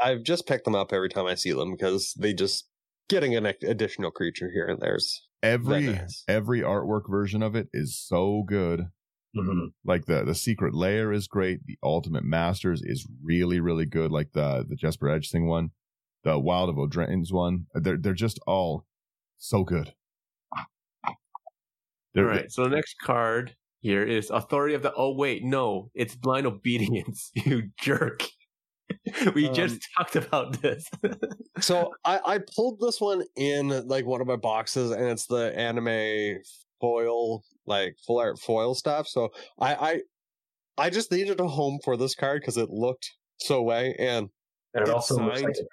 I've just picked them up every time I see them because they just getting an additional creature here and there's Every nice. every artwork version of it is so good. Mhm. Like the the secret layer is great. The ultimate masters is really really good. Like the the Jesper Ejsing one, the Wild of Eldraine's one. They're they're just all so good. They're, All right. So the next card here is Authority of the. Oh wait, no, it's Blind Obedience. You jerk. we Um, just talked about this. So I, I pulled this one in like one of my boxes, and it's the anime foil, like full art foil stuff. So I I, I just needed a home for this card because it looked so way, and And it It's also looks like signed.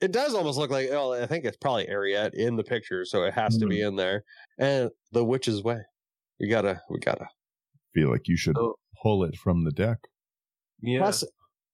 It does almost look like. Well, I think it's probably Eriette in the picture, so it has to be in there. And the Witch's Way, we gotta we gotta. feel like you should Oh. pull it from the deck. yeah. Plus,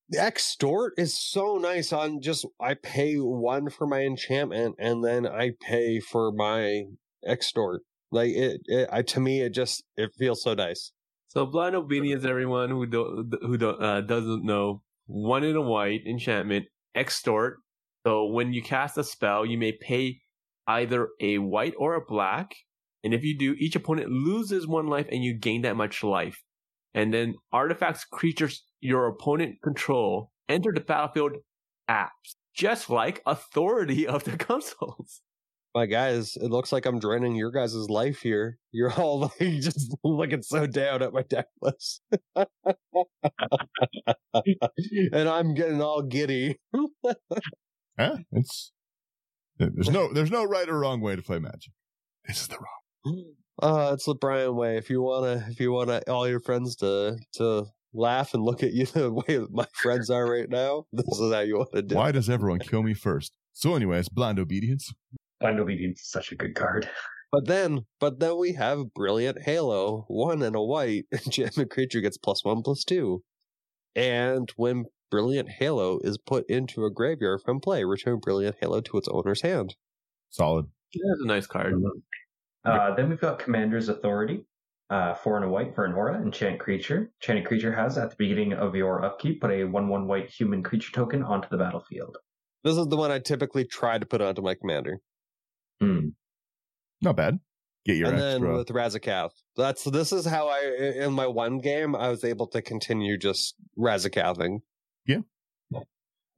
the extort is so nice on just I pay one for my enchantment and then I pay for my extort. Like it, it I to me it just it feels so nice. So blind obedience, everyone who don't who don't uh, doesn't know, one in a white enchantment, extort. So when you cast a spell, you may pay either a white or a black, and if you do, each opponent loses one life, and you gain that much life. And then artifacts, creatures your opponent control enter the battlefield apps, just like Authority of the Consuls. My guys, it looks like I'm draining your guys' life here. You're all like just looking so down at my deck list. and I'm getting all giddy. Huh? It's there's no there's no right or wrong way to play Magic. This is the wrong. Uh, it's the Brian way. If you wanna, if you wanna, all your friends to to laugh and look at you the way that my friends are right now, this is how you want to do. Why does everyone kill me first? So, anyways, blind obedience. Blind Obedience is such a good card. But then, but then we have Brilliant Halo, one and a white. Enchantment creature gets plus one plus two, and when Brilliant Halo is put into a graveyard from play, return Brilliant Halo to its owner's hand. Solid. That's a nice card. Uh, then we've got Commander's Authority. Uh, four and a white for an aura, enchant creature. Enchanted creature has at the beginning of your upkeep put a one-one white human creature token onto the battlefield. This is the one I typically try to put onto my commander. Hmm. Not bad. Get your and extra. then with Razaketh, that's this is how I in my one game I was able to continue just Razakathing.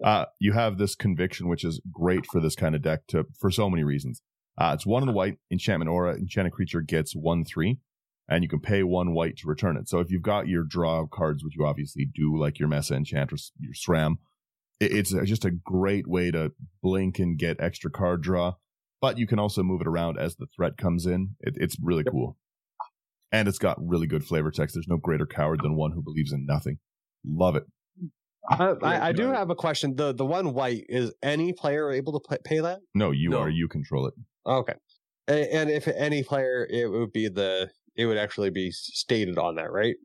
Uh, you have this conviction, which is great for this kind of deck to for so many reasons. Uh, it's one in the white enchantment aura. Enchanted creature gets one three, and you can pay one white to return it. So if you've got your draw cards, which you obviously do, like your Mesa Enchantress, your SRAM, it, it's just a great way to blink and get extra card draw. But you can also move it around as the threat comes in. It, it's really cool, and it's got really good flavor text. There's no greater coward than one who believes in nothing. Love it. I, I, I do have a question. The the one white is any player able to pay, pay that? No, you No. are. You control it. Okay, and, and if any player, it would be the it would actually be stated on that, right?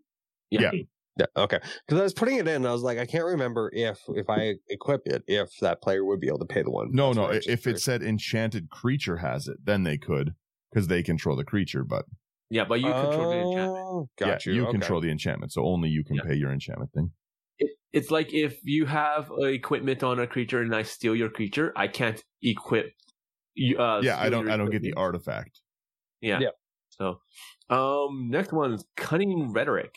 Yeah. Yeah. Okay. Because I was putting it in, and I was like, I can't remember if if I equip it, if that player would be able to pay the one. No, no. what I i- was If just it said enchanted creature has it, then they could because they control the creature. But Yeah, but you control the enchantment. Oh, Got yeah, you. you okay. control the enchantment, so only you can Yeah. pay your enchantment thing. It, it's like if you have equipment on a creature and I steal your creature, I can't equip. You, uh, yeah, I don't. I don't get the artifact. Yeah. Yeah. So, um, next one is cunning rhetoric.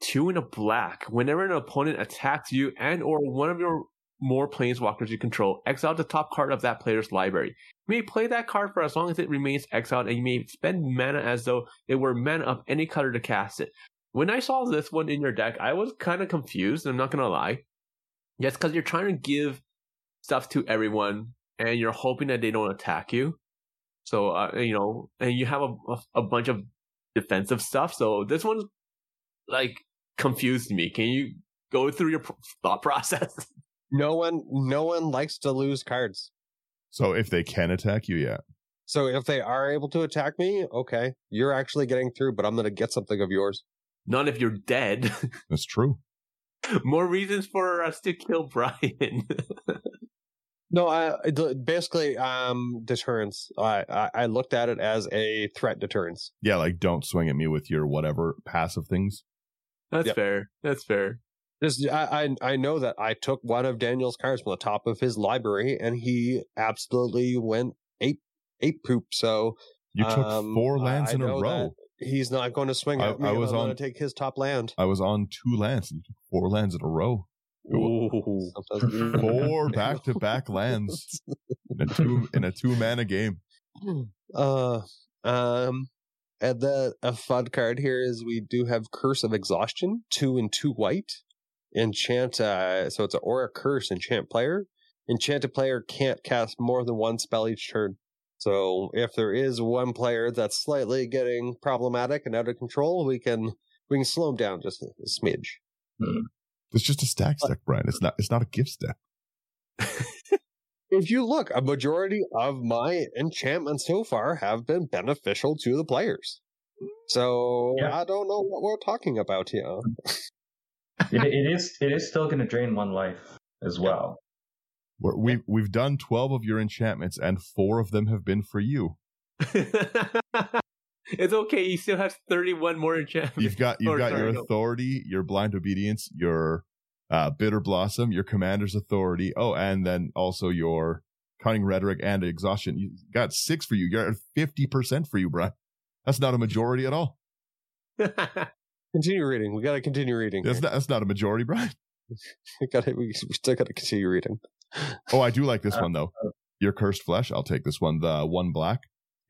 Two in a black. Whenever an opponent attacks you and or one of your more planeswalkers you control, exile the top card of that player's library. You may play that card for as long as it remains exiled, and you may spend mana as though it were mana of any color to cast it. When I saw this one in your deck, I was kind of confused. I'm not gonna lie. Yes, because you're trying to give stuff to everyone, and you're hoping that they don't attack you. So uh, you know, and you have a, a a bunch of defensive stuff. So this one's like confused me. Can you go through your thought process? No one, no one likes to lose cards. So if they can attack you, yeah. So if they are able to attack me, okay, you're actually getting through, but I'm going to get something of yours. Not if you're dead. That's true. More reasons for us to kill Brian. No, I basically um deterrence. I, I I looked at it as a threat deterrence. Yeah, like don't swing at me with your whatever passive things. That's Yep. fair. That's fair. Just I, I I know that I took one of Daniel's cards from the top of his library, and he absolutely went ape ape poop. So You took Um, four lands I in a know row. He's not going to swing I- at me. I was I'm on- going to take his top land. I was on two lands. and You took four lands in a row. Ooh. Four back to back lands in a two in a two mana game. Uh, um, and the a fun card here is we do have Curse of Exhaustion, two and two white. Enchant, uh, so it's an aura curse enchant player. Enchanted player can't cast more than one spell each turn. So if there is one player that's slightly getting problematic and out of control, we can we can slow him down just a, a smidge. Hmm. It's just a stack stack, Brian. It's not. It's not a gift stack. If you look, a majority of my enchantments so far have been beneficial to the players. So Yeah. I don't know what we're talking about here. it, it is it is still going to drain one life as well. We're, we've we've done twelve of your enchantments, and four of them have been for you. it's okay. You still have 31 more enchantments. You've got you've Or, got sorry, your no. authority, your blind obedience, your uh, bitter blossom, your commander's authority. Oh, and then also your cunning rhetoric and exhaustion. You got six for you. You're at fifty percent for you, Brian. That's not a majority at all. Continue reading. We got to continue reading. That's here. not, that's not a majority, Brian. we got to. We still got to continue reading. Oh, I do like this Uh, one though. Your cursed flesh. I'll take this one. The one black.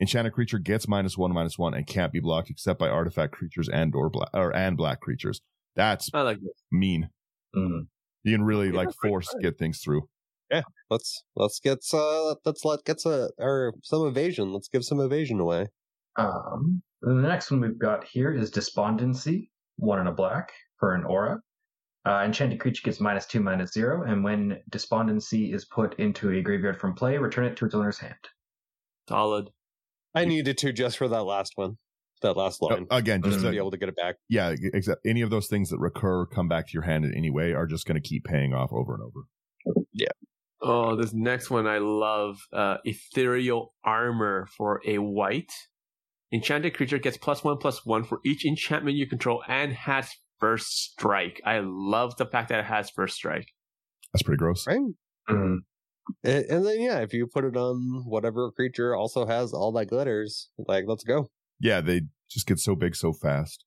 Enchanted creature gets minus one, minus one, and can't be blocked except by artifact creatures and or black or and black creatures. That's I like this. mean. Mm. You can really Yeah, like force good. get things through. Yeah, let's let's get uh let's let get uh, or some evasion. Let's give some evasion away. Um, the next one we've got here is Despondency, one in a black for an aura. Uh, enchanted creature gets minus two, minus zero, and when Despondency is put into a graveyard from play, return it to its owner's hand. Solid. I needed to just for that last one, that last Uh, line, again, just just to to be able to get it back. yeah, except any of those things that recur, come back to your hand in any way, are just going to keep paying off over and over. Yeah. Oh, this next one I love. Uh, ethereal armor for a white. Enchanted creature gets plus one plus one for each enchantment you control and has first strike. I love the fact that it has first strike. That's pretty gross. Right. Mm. And, and then yeah, if you put it on whatever creature also has all that glitters, like let's go. Yeah, they just get so big so fast.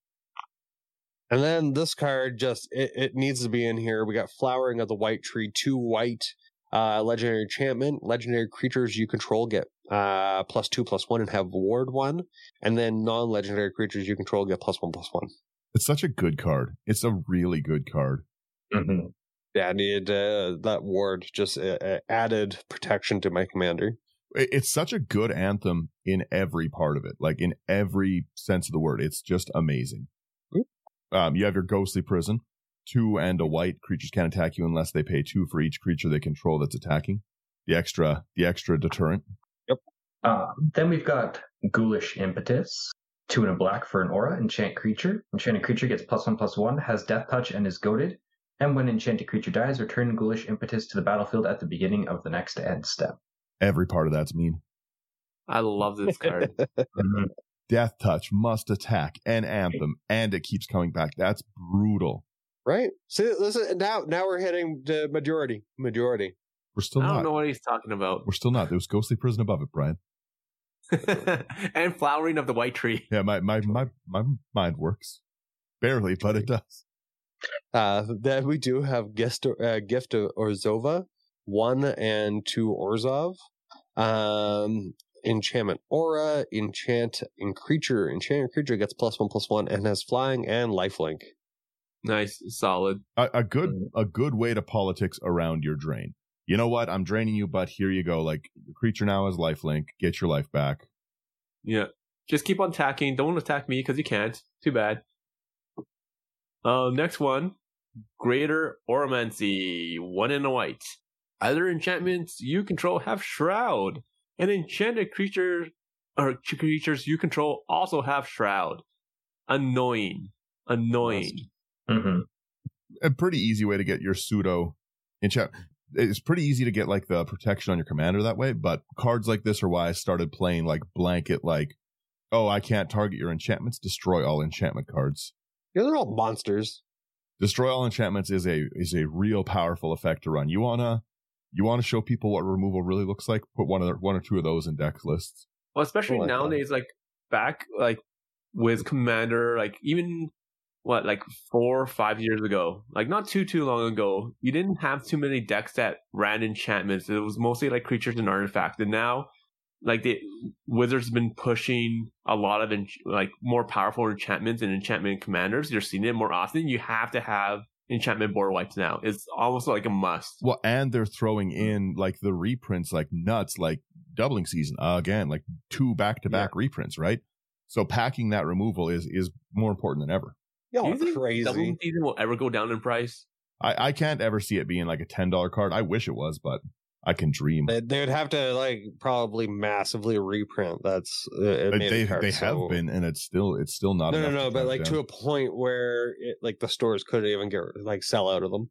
And then this card just it, it needs to be in here. We got flowering of the white tree, two white, uh, legendary enchantment. Legendary creatures you control get uh plus two plus one and have ward one, and then non-legendary creatures you control get plus one plus one. It's such a good card. It's a really good card. hmm Yeah, I needed uh, that ward just uh, uh, added protection to my commander. It's such a good anthem in every part of it, like in every sense of the word. It's just amazing. Um, you have your ghostly prison, two and a white creatures can't attack you unless they pay two for each creature they control that's attacking. The extra, the extra deterrent. Yep. Um, then we've got Ghoulish Impetus, two and a black for an aura, enchant creature. Enchanted creature gets plus one plus one, has death touch, and is goaded. And when enchanted creature dies, return Ghoulish Impetus to the battlefield at the beginning of the next end step. Every part of that's mean. I love this card. Mm-hmm. Death touch must attack and anthem, and it keeps coming back. That's brutal. Right? See, listen. Now, now we're hitting the majority. Majority. We're still I don't not. know what he's talking about. We're still not. There was ghostly prison above it, Brian. and flowering of the white tree. Yeah, my my my my mind works barely, but it does. Uh, then we do have gift, uh, gift of Orzhova, one and two Orzhov. Um, enchantment aura, enchant in creature, enchanted creature gets plus one plus one and has flying and lifelink. Nice, solid. A, a good a good way to politics around your drain. You know what? I'm draining you, but here you go. Like the creature now has lifelink. Get your life back. Yeah. Just keep on attacking. Don't attack me because you can't. Too bad. Uh, next one, Greater Auramancy, one in a white. Other enchantments you control have Shroud, and enchanted creatures or creatures you control also have Shroud. Annoying, annoying. hmm A pretty easy way to get your pseudo enchant. It's pretty easy to get like the protection on your commander that way, but cards like this are why I started playing like blanket, like, oh, I can't target your enchantments, destroy all enchantment cards. Yeah, they're all monsters. Destroy all enchantments is a is a real powerful effect to run. You wanna you wanna show people what removal really looks like. Put one of the, one or two of those in deck lists. Well, especially I like that. nowadays, like back, like with Commander, like even what, like four or five years ago, like not too too long ago, you didn't have too many decks that ran enchantments. It was mostly like creatures and artifacts. And now, like the Wizards have been pushing a lot of ench- like more powerful enchantments and enchantment commanders. You're seeing it more often. You have to have enchantment board wipes now. It's almost like a must. Well, and they're throwing in like the reprints like nuts, like doubling season uh, again, like two back to back reprints, right? So packing that removal is is more important than ever. Y'all Do you are think crazy. Double season will ever go down in price? I, I can't ever see it being like a ten dollar card. I wish it was, but I can dream. They, they would have to like probably massively reprint. That's uh, But they card they have been, and it's still it's still not. No, no, no. But like down. to a point where it, like the stores couldn't even get like sell out of them.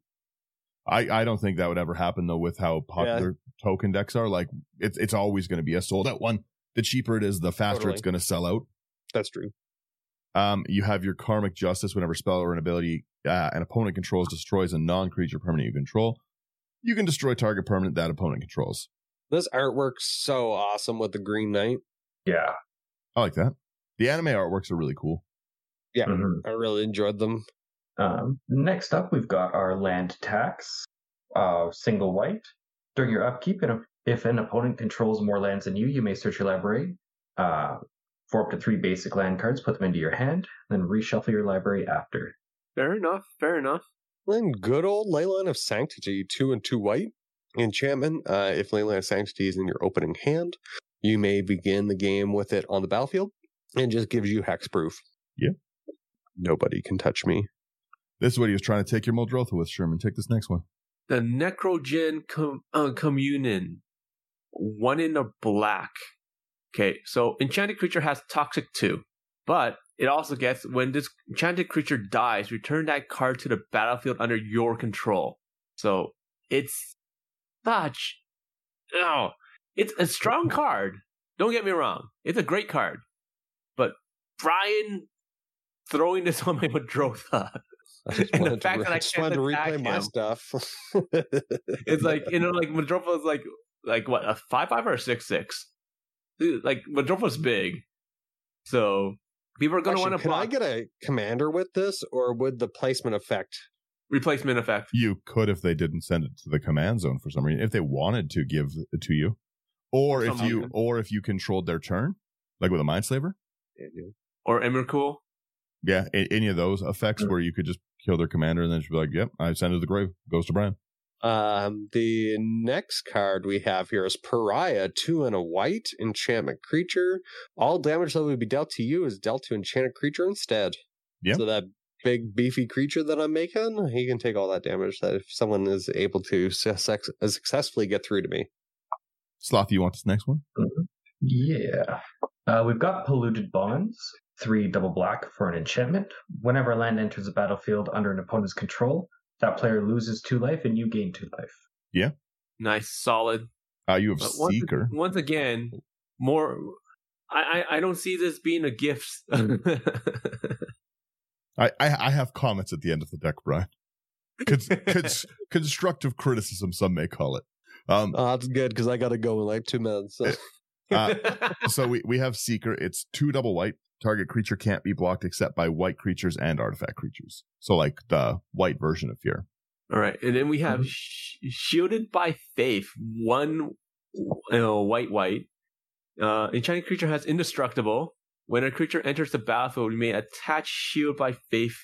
I I don't think that would ever happen though. With how popular token decks are, like it's it's always going to be a sold out one. The cheaper it is, the faster Totally. it's going to sell out. That's true. Um, you have your karmic justice whenever spell or an ability uh, an opponent controls destroys a non-creature permanent you control. You can destroy target permanent that opponent controls. This artwork's so awesome with the Green Knight. Yeah. I like that. The anime artworks are really cool. Yeah, Mhm. I really enjoyed them. Um, next up, we've got our land tax, uh, single white. During your upkeep, and if, if an opponent controls more lands than you, you may search your library uh, for up to three basic land cards, put them into your hand, then reshuffle your library after. Fair enough. Fair enough. Then good old Leyline of Sanctity, two and two white. Enchantment. Uh, if Leyline of Sanctity is in your opening hand, you may begin the game with it on the battlefield, and just gives you hexproof. Yeah. Nobody can touch me. This is what he was trying to take your Muldrotha with, Sherman. Take this next one. The Necrogen com- uh, Communion. One in a black. Okay, so Enchanted Creature has Toxic 2. But it also gets when this enchanted creature dies, return that card to the battlefield under your control. So it's such. Oh, it's a strong card. Don't get me wrong. It's a great card. But Brian throwing this on my Muldrotha. I just And the fact to, that I just can't wanted to replay my stuff. It's like you know, like Muldrotha is like like what a five five or a six six. Like Muldrotha's big, so people are going to want to play. can I get a commander with this, or would the placement effect? replacement effect. You could if they didn't send it to the command zone for some reason. If they wanted to give it to you, or if Some you reason. or if you controlled their turn, like with a Mindslaver. or Emrakul. Yeah, any of those effects mm. where you could just kill their commander and then just be like, "Yep, I send it to the grave." Goes to Brian. Um, the next card we have here is Pariah, two and a white enchantment creature. All damage that would be dealt to you is dealt to enchanted creature instead. Yeah. So that big beefy creature that I'm making, he can take all that damage. That if someone is able to success- successfully get through to me. Sloth, you want this next one? Yeah. Uh, we've got Polluted Bonds, three double black for an enchantment. Whenever a land enters the battlefield under an opponent's control, that player loses two life and you gain two life. Yeah. Nice, solid. Uh, you have But once, Seeker. once again, more. I, I I don't see this being a gift. I, I I have comments at the end of the deck, Brian. Cons- cons- constructive criticism, some may call it. Um, Oh, that's good because I got to go in like two minutes. So. Uh, so we, we have Seeker. It's two double white. Target creature can't be blocked except by white creatures and artifact creatures. So like the white version of Fear. All right, and then we have Mhm. sh- shielded by faith. One, uh, white, white. Uh, enchanted creature has indestructible. When a creature enters the battlefield, you may attach shield by faith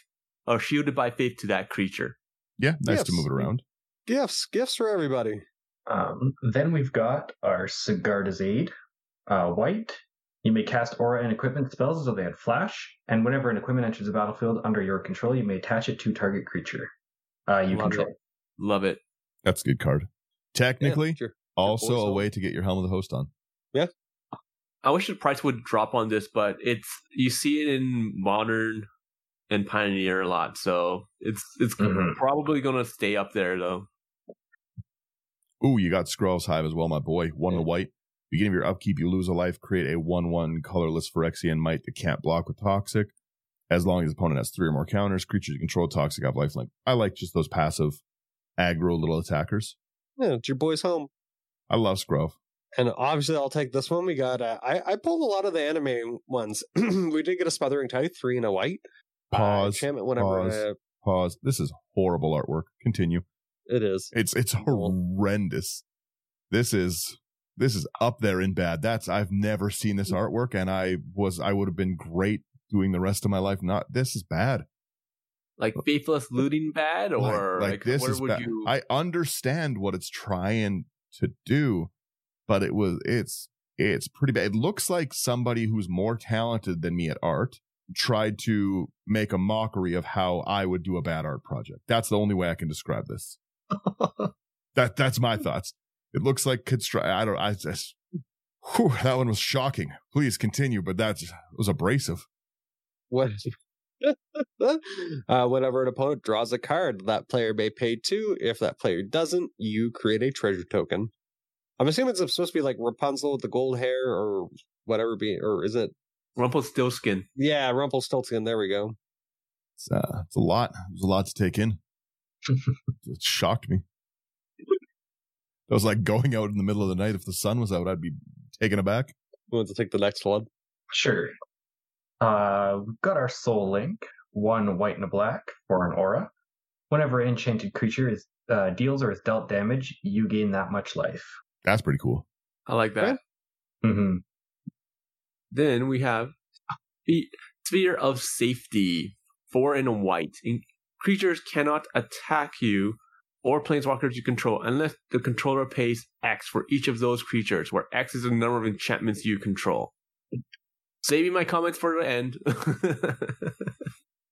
or shielded by faith to that creature. Yeah, nice to move it around. gifts, gifts for everybody. Um, then we've got our Sigarda's Aid, uh, white. You may cast aura and equipment spells as though they had flash, and whenever an equipment enters the battlefield under your control, you may attach it to target creature uh, you Love control. it. Love it. That's a good card. Technically, Yeah, sure. also a way to get your Helm of the Host on. Yeah. I wish the price would drop on this, but it's you see it in modern and pioneer a lot, so it's it's Mhm. probably gonna stay up there though. Ooh, you got Skrelv's Hive as well, my boy. One Yeah. to white. Beginning of your upkeep, you lose a life. Create a one-one colorless Phyrexian Mite that can't block with Toxic. As long as the opponent has three or more counters, creatures you control Toxic have lifelink. I like just those passive aggro little attackers. Yeah, it's your boy's home. I love Scrove. And obviously, I'll take this one. We got. Uh, I I pulled a lot of the anime ones. we did get a smothering tithe, three and a white. Uh, Pause. enchantment whenever pause. uh, Pause. This is horrible artwork. Continue. it is. It's it's horrendous. This is this is up there in bad. That's I've never seen this mm. artwork, and I was I would have been great doing the rest of my life. Not this is bad. Like faithless looting bad, or like, like, this where is would bad. you? I understand what it's trying to do, but it was it's it's pretty bad. It looks like somebody who's more talented than me at art tried to make a mockery of how I would do a bad art project. That's the only way I can describe this. that that's my thoughts. It looks like constru- I don't I just whew, that one was shocking. Please continue, but that was abrasive. What? uh, whenever an opponent draws a card, that player may pay two. If that player doesn't, you create a treasure token. I'm assuming it's supposed to be like Rapunzel with the gold hair or whatever. Be or is it? Rumpelstiltskin. Yeah, Rumpelstiltskin. There we go. It's, uh, it's a lot. It was a lot to take in. it shocked me. It was like going out in the middle of the night. If the sun was out, I'd be taken aback. Who wants to take the next one? Sure. Uh, we've got our Soul Link, one white and a black for an aura. Whenever an enchanted creature is uh, deals or is dealt damage, you gain that much life. That's pretty cool. I like that. Okay. hmm Then we have Spe- Sphere of Safety, four in white. In- creatures cannot attack you or planeswalkers you control unless the controller pays X for each of those creatures, where X is the number of enchantments you control. Saving my comments for the end.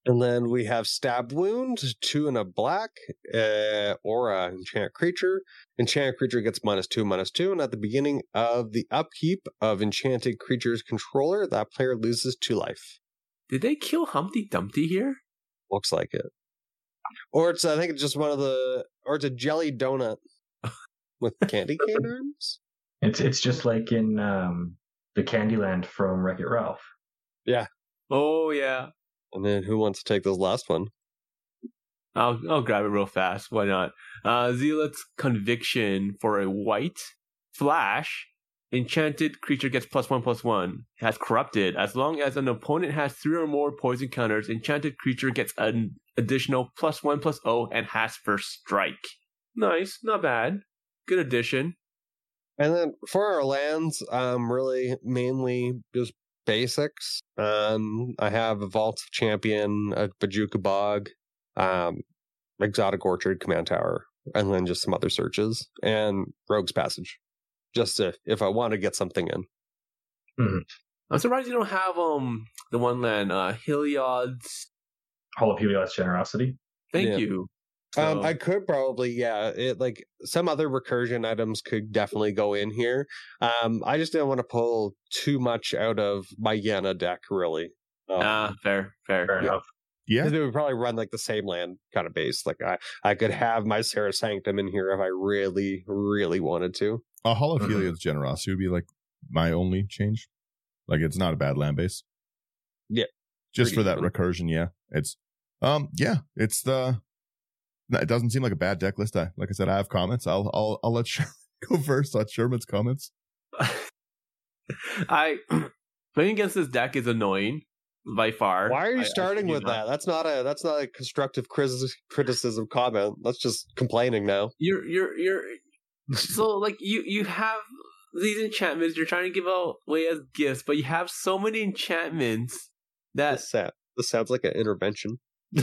And then we have Stab Wound, two and a black, uh, aura, enchant creature. Enchanted creature gets minus two, minus two, and at the beginning of the upkeep of enchanted creature's controller, that player loses two life. Did they kill Humpty Dumpty here? Looks like it. Or it's, I think it's just one of the, or it's a jelly donut with candy cane arms. It's it's just like in um, the Candyland from Wreck It Ralph. Yeah. Oh yeah. And then who wants to take this last one? I'll I'll grab it real fast. Why not? Uh, Zealot's conviction for a white flash. Enchanted creature gets plus one plus one. Has corrupted. As long as an opponent has three or more poison counters, enchanted creature gets an additional plus one plus O and has first strike. Nice, not bad. Good addition. And then for our lands, um, really mainly just basics. Um, I have a Vault Champion, a Bojuka Bog, um, Exotic Orchard, Command Tower, and then just some other searches and Rogue's Passage. Just if, if I want to get something in. I'm surprised you don't have um the one land uh Heliod's. Hall of Heliod's Generosity. Thank Yeah. you. Um, I could probably, yeah, it like some other recursion items could definitely go in here. Um, I just didn't want to pull too much out of my Yana deck, really. Um, Ah, fair, fair. Fair enough. Yeah. Because it would probably run like the same land kind of base. Like I, I could have my Serra's Sanctum in here if I really, really wanted to. A Hall of Mhm. Generosity would be like my only change. Like it's not a bad land base. Yeah. Just for that even. recursion, yeah. It's um yeah, it's the it doesn't seem like a bad deck list. I like I said, I have comments. I'll I'll I'll let Sherman go first on Sherman's comments. I playing against this deck is annoying by far. Why are you I- I starting kid with that? That's not a that's not a constructive criticism comment. That's just complaining now. You're you're you're so like you you have these enchantments you're trying to give away as gifts, but you have so many enchantments that This, sa- this sounds like an intervention.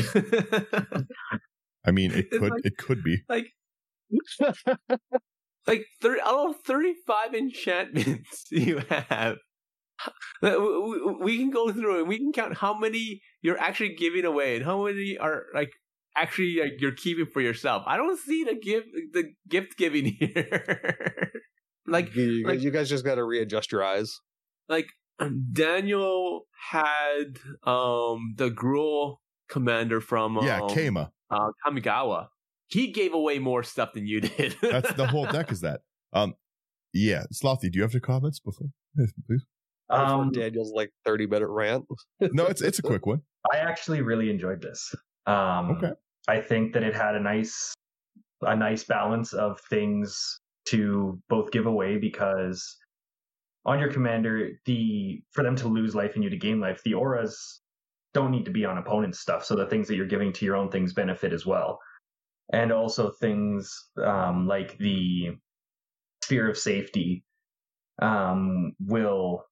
I mean, it could like- it could be. like like 30 I don't know 35 enchantments you have. Uh, we- we- we can go through and we can count how many you're actually giving away and how many are like actually like, you're keeping for yourself. I don't see the gift the gift giving here. like you, you- like- you guys just got to readjust your eyes. like Daniel had um the Gruul commander from um, yeah, Kama. uh, Kamigawa. He gave away more stuff than you did. That's the whole deck. Is that? Um, yeah, Slothy. Do you have any comments before? Please. Um, Daniel's like thirty minute rant. No, it's it's a quick one. I actually really enjoyed this. Um, Okay. I think that it had a nice, a nice balance of things to both give away because on your commander, the for them to lose life and you to gain life, the auras don't need to be on opponent's stuff. So the things that you're giving to your own things benefit as well, and also things um, like the sphere of safety um, will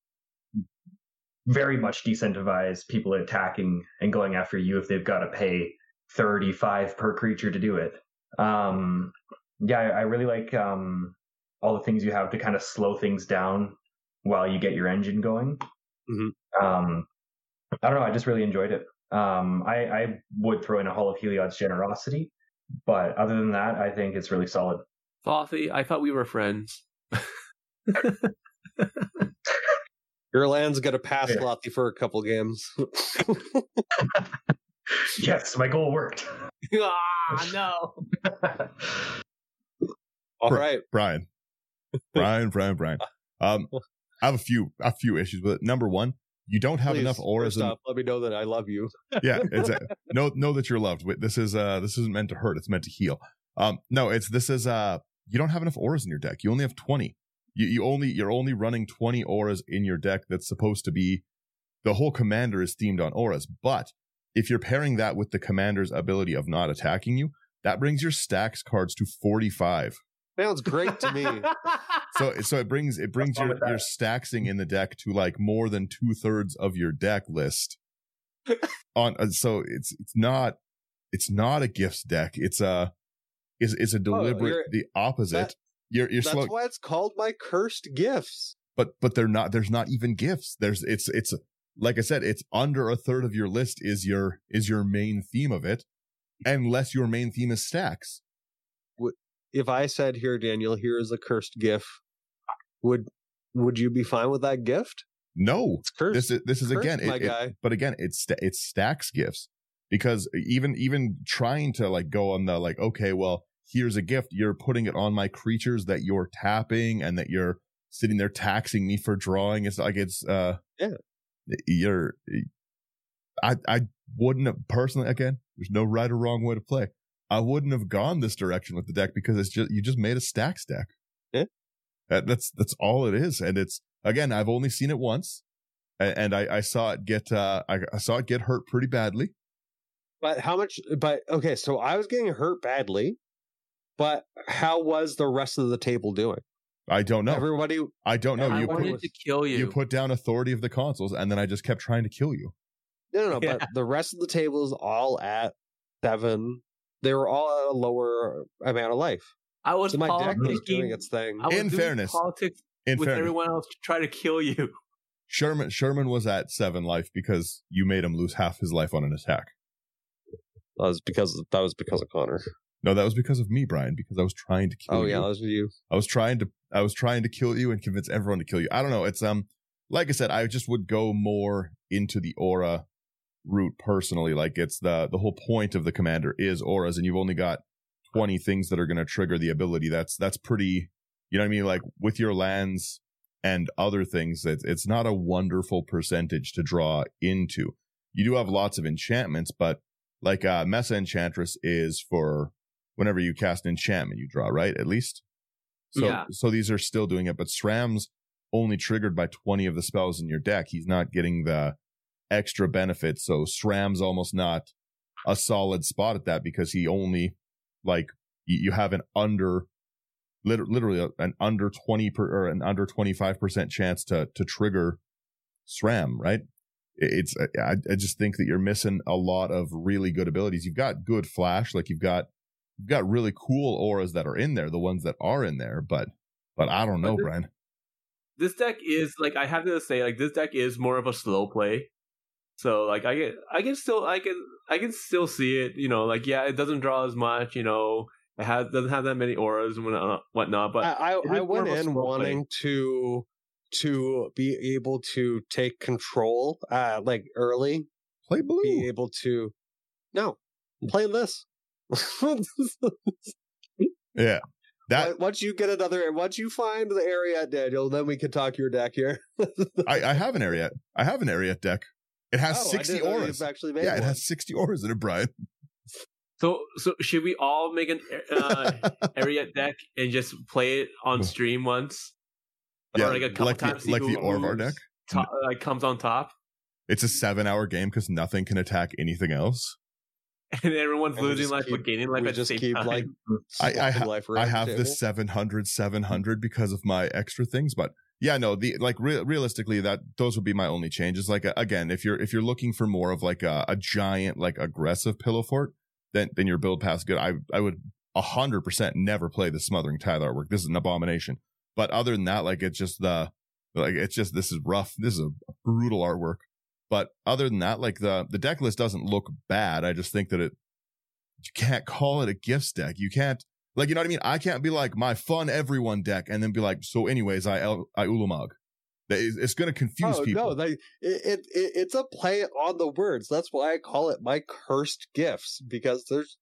very much decentivize people attacking and going after you if they've got to pay 35 per creature to do it. Um, yeah, I, I really like um, all the things you have to kind of slow things down while you get your engine going. Mhm. Um, I don't know. I just really enjoyed it. Um, I, I would throw in a Hall of Heliod's generosity, but other than that, I think it's really solid. Frothy, I thought we were friends. Your land's gonna pass Yeah. Lottie for a couple games. Yes, my goal worked. ah, no. All Right. Brian. Brian, Brian, Brian. Um, I have a few a few issues with it. Number one, you don't have Please, enough auras first in, off, let me know that I love you. yeah, it's a, know know that you're loved. Wait, This is uh this isn't meant to hurt. It's meant to heal. Um, no, it's this is uh you don't have enough auras in your deck. You only have twenty. You you only you're only running twenty auras in your deck. That's supposed to be the whole commander is themed on auras. But if you're pairing that with the commander's ability of not attacking you, that brings your stax cards to forty five. Sounds great to me. So so it brings it brings your with that. your stacksing in the deck to like more than two thirds of your deck list. On uh, so it's it's not it's not a gifts deck. It's a it's, it's a deliberate Oh, the opposite. that- you're you're That's slow, why it's called my cursed gifts. but but they're not. There's not even gifts. There's it's it's like I said. It's under a third of your list is your is your main theme of it, unless your main theme is stax. If I said here, Daniel, here is a cursed gift, would would you be fine with that gift? No, It's cursed. this is this is Cursed, again my it- it- guy. but again it's it's stax gifts because even even trying to like go on the like okay well here's a gift you're putting it on my creatures that you're tapping and that you're sitting there taxing me for drawing it's like it's uh Yeah. you're i i wouldn't have personally again there's no right or wrong way to play i wouldn't have gone this direction with the deck because it's just you just made a stax deck Yeah. That- that's that's all it is and it's again i've only seen it once a- and I, I saw it get uh I, I saw it get hurt pretty badly. But how much? But okay, so I was getting hurt badly. But how was the rest of the table doing? I don't know. Everybody, I don't know. I I You wanted put, to kill you. you put down authority of the Consuls, and then I just kept trying to kill you. no, no, no. Yeah. But the rest of the table is all at seven. They were all at a lower amount of life. I was So my deck was doing its thing. I was In doing fairness, politics In with fairness, everyone else to try to kill you. Sherman Sherman was at seven life because you made him lose half his life on an attack. That was because that was because of Connor. No, that was because of me, Brian. Because I was trying to kill Oh you. Oh yeah, that was you. I was trying to I was trying to kill you and convince everyone to kill you. I don't know. It's um like I said, I just would go more into the aura route personally. Like it's the the whole point of the commander is auras, and you've only got twenty things that are gonna trigger the ability. That's that's pretty you know what I mean? Like with your lands and other things, it's it's not a wonderful percentage to draw into. You do have lots of enchantments, but like uh Mesa Enchantress is for whenever you cast an enchantment, you draw, right? At least. So, Yeah. so these are still doing it, but SRAM's only triggered by 20 of the spells in your deck. He's not getting the extra benefit. So SRAM's almost not a solid spot at that because he only, like, you, have an under, literally uh, an under 20 per, or an under 25% chance to, to trigger SRAM, right? It's, I, I just think that you're missing a lot of really good abilities. You've got good flash, like you've got, you've got really cool auras that are in there, the ones that are in there, but, but I don't know, But this- Brian. this deck is like I have to say like this deck is more of a slow play. So like I get I can still I can I can still see it. You know, like yeah, it doesn't draw as much. You know, it has doesn't have that many auras and whatnot. whatnot but I, I, I went in slow play. wanting to to be able to take control, uh, like early, Play blue. be able to no play this. Yeah. That once you get another, once you find the area, Daniel, then we can talk your deck here. I, I have an Eriette. I have an Eriette deck. It has Oh, I 60 didn't auras. Actually made Yeah, it has 60 auras in it, Brian. So so should we all make an uh, Eriette deck and just play it on stream once? Yeah, or like a couple like times. the, see like who- the Orzhov deck. top- like comes on top, It's a seven hour game because nothing can attack anything else. and everyone's And losing just life keep- but gaining life we at the just same keep time. like I- I ha- life I have the the 700, 700 because of my extra things, but yeah, no, the like re- realistically that those would be my only changes. Like uh, again, if you're if you're looking for more of like a, a giant like aggressive pillow fort, then then your build path's good. I I would a hundred percent never play the smothering tithe artwork. This is an abomination. But other than that, like it's just the like it's just this is rough. This is a brutal artwork. But other than that, like the the deck list doesn't look bad. I just think that it you can't call it a gifts deck. You can't like you know what I mean. I can't be like my fun everyone deck and then be like so. Anyways, I I Ulamog. It's going to confuse oh people. no, they, it, it, it it's a play on the words. That's why I call it my cursed gifts because there's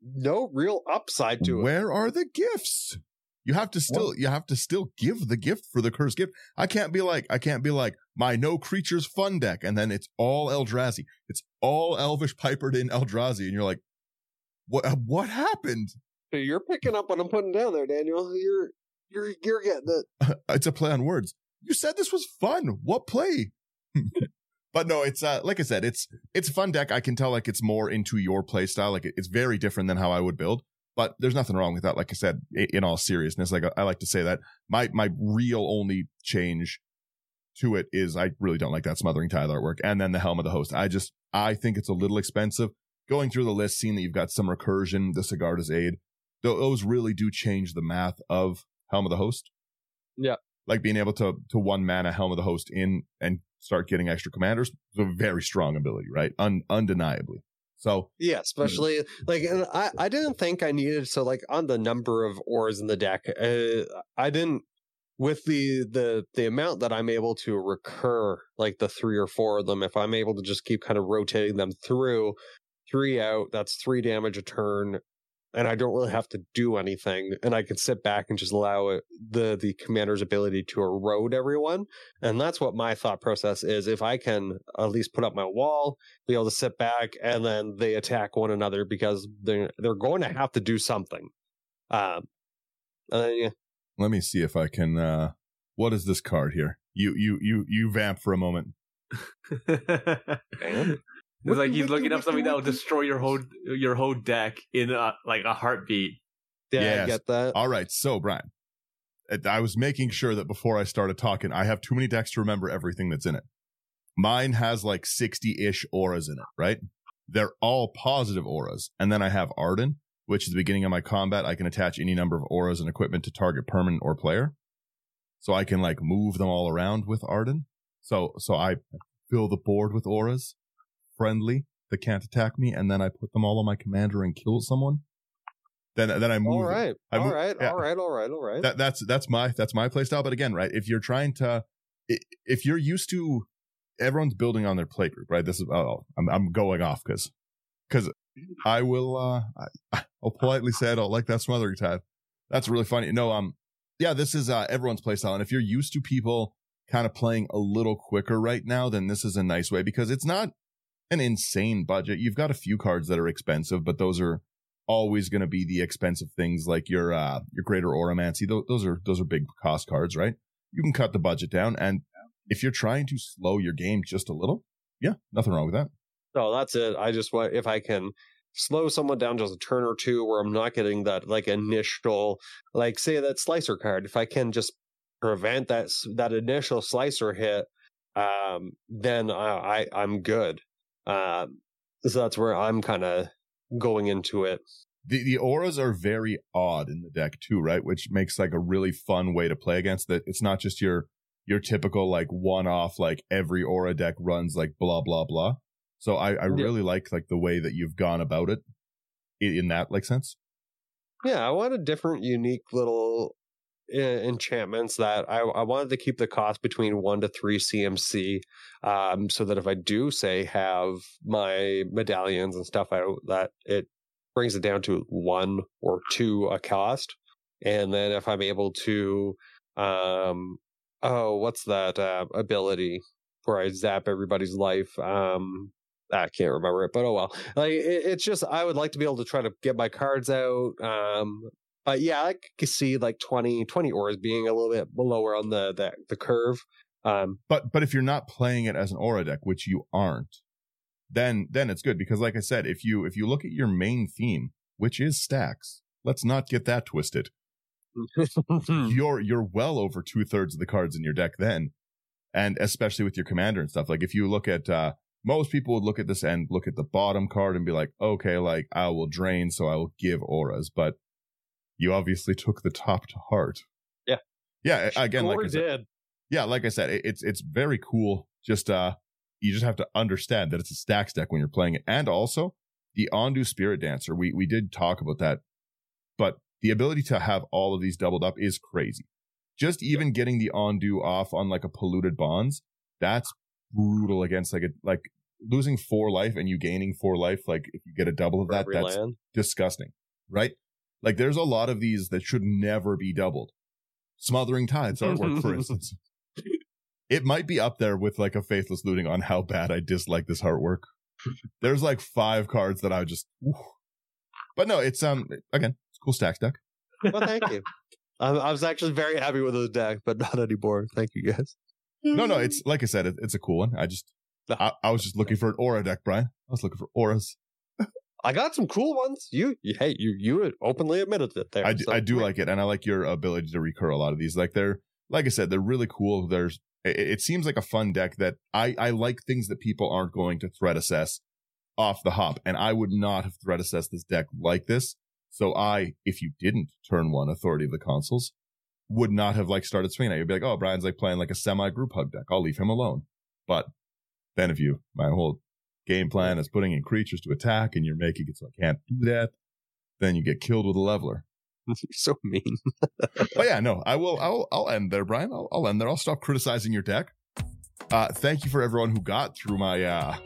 no real upside to it. Where are the gifts? You have to still you have to still give the gift for the cursed gift. I can't be like I can't be like my no creatures fun deck and then it's all Eldrazi. It's all Elvish pipered in Eldrazi and you're like what uh, what happened? You're picking up what I'm putting down there, Daniel. You're you're you're getting it. it's a play on words. You said this was fun. What play? but no, it's uh like I said, it's it's a fun deck. I can tell like it's more into your play style. Like it's very different than how I would build. But there's nothing wrong with that. Like I said, in all seriousness, like I like to say that my my real only change to it is I really don't like that smothering tithe artwork, and then the helm of the host. I just I think it's a little expensive. Going through the list, seeing that you've got some recursion, the Sigarda's aid, those really do change the math of helm of the host Yeah, like being able to to one mana helm of the host in and start getting extra commanders is a very strong ability, right? Un, undeniably. So Yeah, especially like and I I didn't think I needed so like on the number of ores in the deck. Uh, I didn't with the the the amount that I'm able to recur like the three or four of them. If I'm able to just keep kind of rotating them through three out, that's three damage a turn. And I don't really have to do anything, and I can sit back and just allow it, the the commander's ability to erode everyone, and that's what my thought process is. If I can at least put up my wall, be able to sit back and then they attack one another because they're they're going to have to do something. Um, and then, yeah, let me see if I can. uh What is this card here? You you you you vamp for a moment. it's like he's looking up something that will destroy your whole your whole deck in a, like a heartbeat. yeah, Yes. I get that. All right, so Brian, I was making sure that before I started talking, I have too many decks to remember everything that's in it. Mine has like 60 ish auras in it, right? They're all positive auras. And then I have Arden, which is the beginning of my combat. I can attach any number of auras and equipment to target permanent or player. So I can like move them all around with Arden. So, so I fill the board with auras, friendly, that can't attack me. And then I put them all on my commander and kill someone. Then, then I move. All right, I all move- right, yeah. all right, all right, all right. That that's that's my that's my play style. But again, right? If you're trying to, if you're used to, everyone's building on their play group, right? This is oh, oh, I'm I'm going off because because I will uh I, I'll politely say I don't like that smothering tithe. That's really funny. No, um, yeah, this is uh everyone's play style, and if you're used to people kind of playing a little quicker right now, then this is a nice way because it's not an insane budget. You've got a few cards that are expensive, but those are always going to be the expensive things like your uh your greater Auramancy those, those are those are big cost cards right you can cut the budget down and if you're trying to slow your game just a little yeah nothing wrong with that no, that's it. I just want if I can slow someone down just a turn or two where I'm not getting that like initial, like say that slicer card. If I can just prevent that that initial slicer hit, um, then I, I I'm good. Um, so that's where I'm kind of going into it. the the auras are very odd in the deck too right which makes like a really fun way to play against that it's not just your your typical like one off like every aura deck runs like blah blah blah. So I, I really like like the way that you've gone about it in, in that like sense. Yeah, I wanted different, unique little uh, enchantments that I, I wanted to keep the cost between one to three CMC, um, so that if I do say have my medallions and stuff out, that it brings it down to one or two a cost, and then if I'm able to, um, oh, what's that uh, ability where I zap everybody's life? Um, I can't remember it, but oh well. Like it, it's just I would like to be able to try to get my cards out. Um, but yeah, I could see like 20, 20 auras being a little bit lower on the the, the curve. Um, But but if you're not playing it as an aura deck, which you aren't, then then it's good because like I said, if you if you look at your main theme, which is stax, let's not get that twisted. You're you're well over two thirds of the cards in your deck then, and especially with your commander and stuff. Like if you look at uh most people would look at this and look at the bottom card and be like, okay, like I will drain, so I will give auras, but you obviously took the top to heart. Yeah. Yeah. Again, like I said, did. yeah, like I said, it- it's it's very cool. Just uh, you just have to understand that it's a stax deck when you're playing it, and also the Ondu Spiritdancer. We we did talk about that, but the ability to have all of these doubled up is crazy. Just even getting the Ondu off on like a polluted bonds, that's brutal against like a like losing four life and you gaining four life. Like if you get a double of that, that's land. disgusting, right? Like there's a lot of these that should never be doubled. Smothering Tithe's artwork, for instance. It might be up there with like a faithless looting on how bad I dislike this artwork. There's like five cards that I just, oof. but no, it's um again, it's a cool stax deck. Well, thank you. I, I was actually very happy with the deck, but not anymore. Thank you guys. No, no, it's like I said, it, it's a cool one. I just, I, I was just looking for an aura deck, Brian. I was looking for auras. I got some cool ones. You, you hey, you you openly admitted it there. I do, so I do like it, and I like your ability to recur a lot of these. Like they're, like I said, they're really cool. There's, it, it seems like a fun deck that I I like things that people aren't going to threat assess off the hop, and I would not have threat assessed this deck like this. So I, if you didn't turn one Authority of the Consuls, would not have like started swinging at you. You'd be like, oh, Brian's like playing like a semi group hug deck. I'll leave him alone. But then if you, my whole game plan is putting in creatures to attack and you're making it so I can't do that, then you get killed with a leveler. You're so mean. But yeah, no, I will. I'll, I'll end there, Brian. I'll, I'll end there. I'll stop criticizing your deck. Uh, thank you for everyone who got through my uh,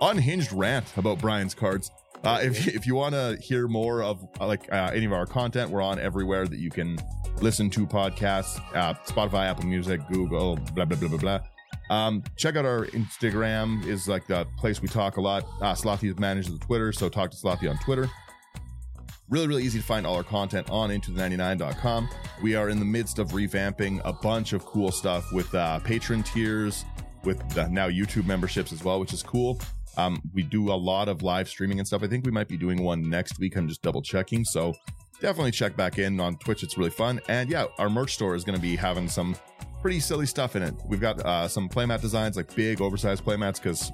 unhinged rant about Brian's cards. Uh, if if you want to hear more of uh, like uh, any of our content, we're on everywhere that you can listen to podcasts: uh, Spotify, Apple Music, Google, blah blah blah blah blah. Um, check out our Instagram is like the place we talk a lot. Uh, Slothy manages the Twitter, so talk to Slothy on Twitter. Really, really easy to find all our content on into99.com. We are in the midst of revamping a bunch of cool stuff with uh, Patreon tiers, with uh, now YouTube memberships as well, which is cool. Um, we do a lot of live streaming and stuff. I think we might be doing one next week. I'm just double checking. So definitely check back in on Twitch. It's really fun. And yeah, our merch store is going to be having some pretty silly stuff in it. We've got uh, some playmat designs, like big oversized playmats, because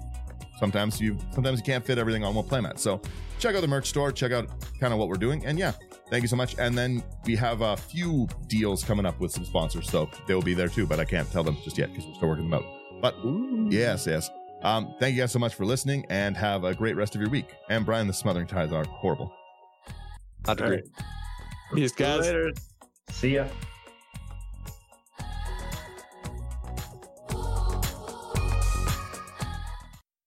sometimes you sometimes you can't fit everything on one playmat. So check out the merch store, check out kind of what we're doing, and yeah, thank you so much. And then we have a few deals coming up with some sponsors, so they will be there too, but I can't tell them just yet because we're still working them out. But yes, yes. Um, thank you guys so much for listening, and have a great rest of your week. And Brian, the smothering tithes are horrible. I'd agree. Peace, guys. Later. See ya.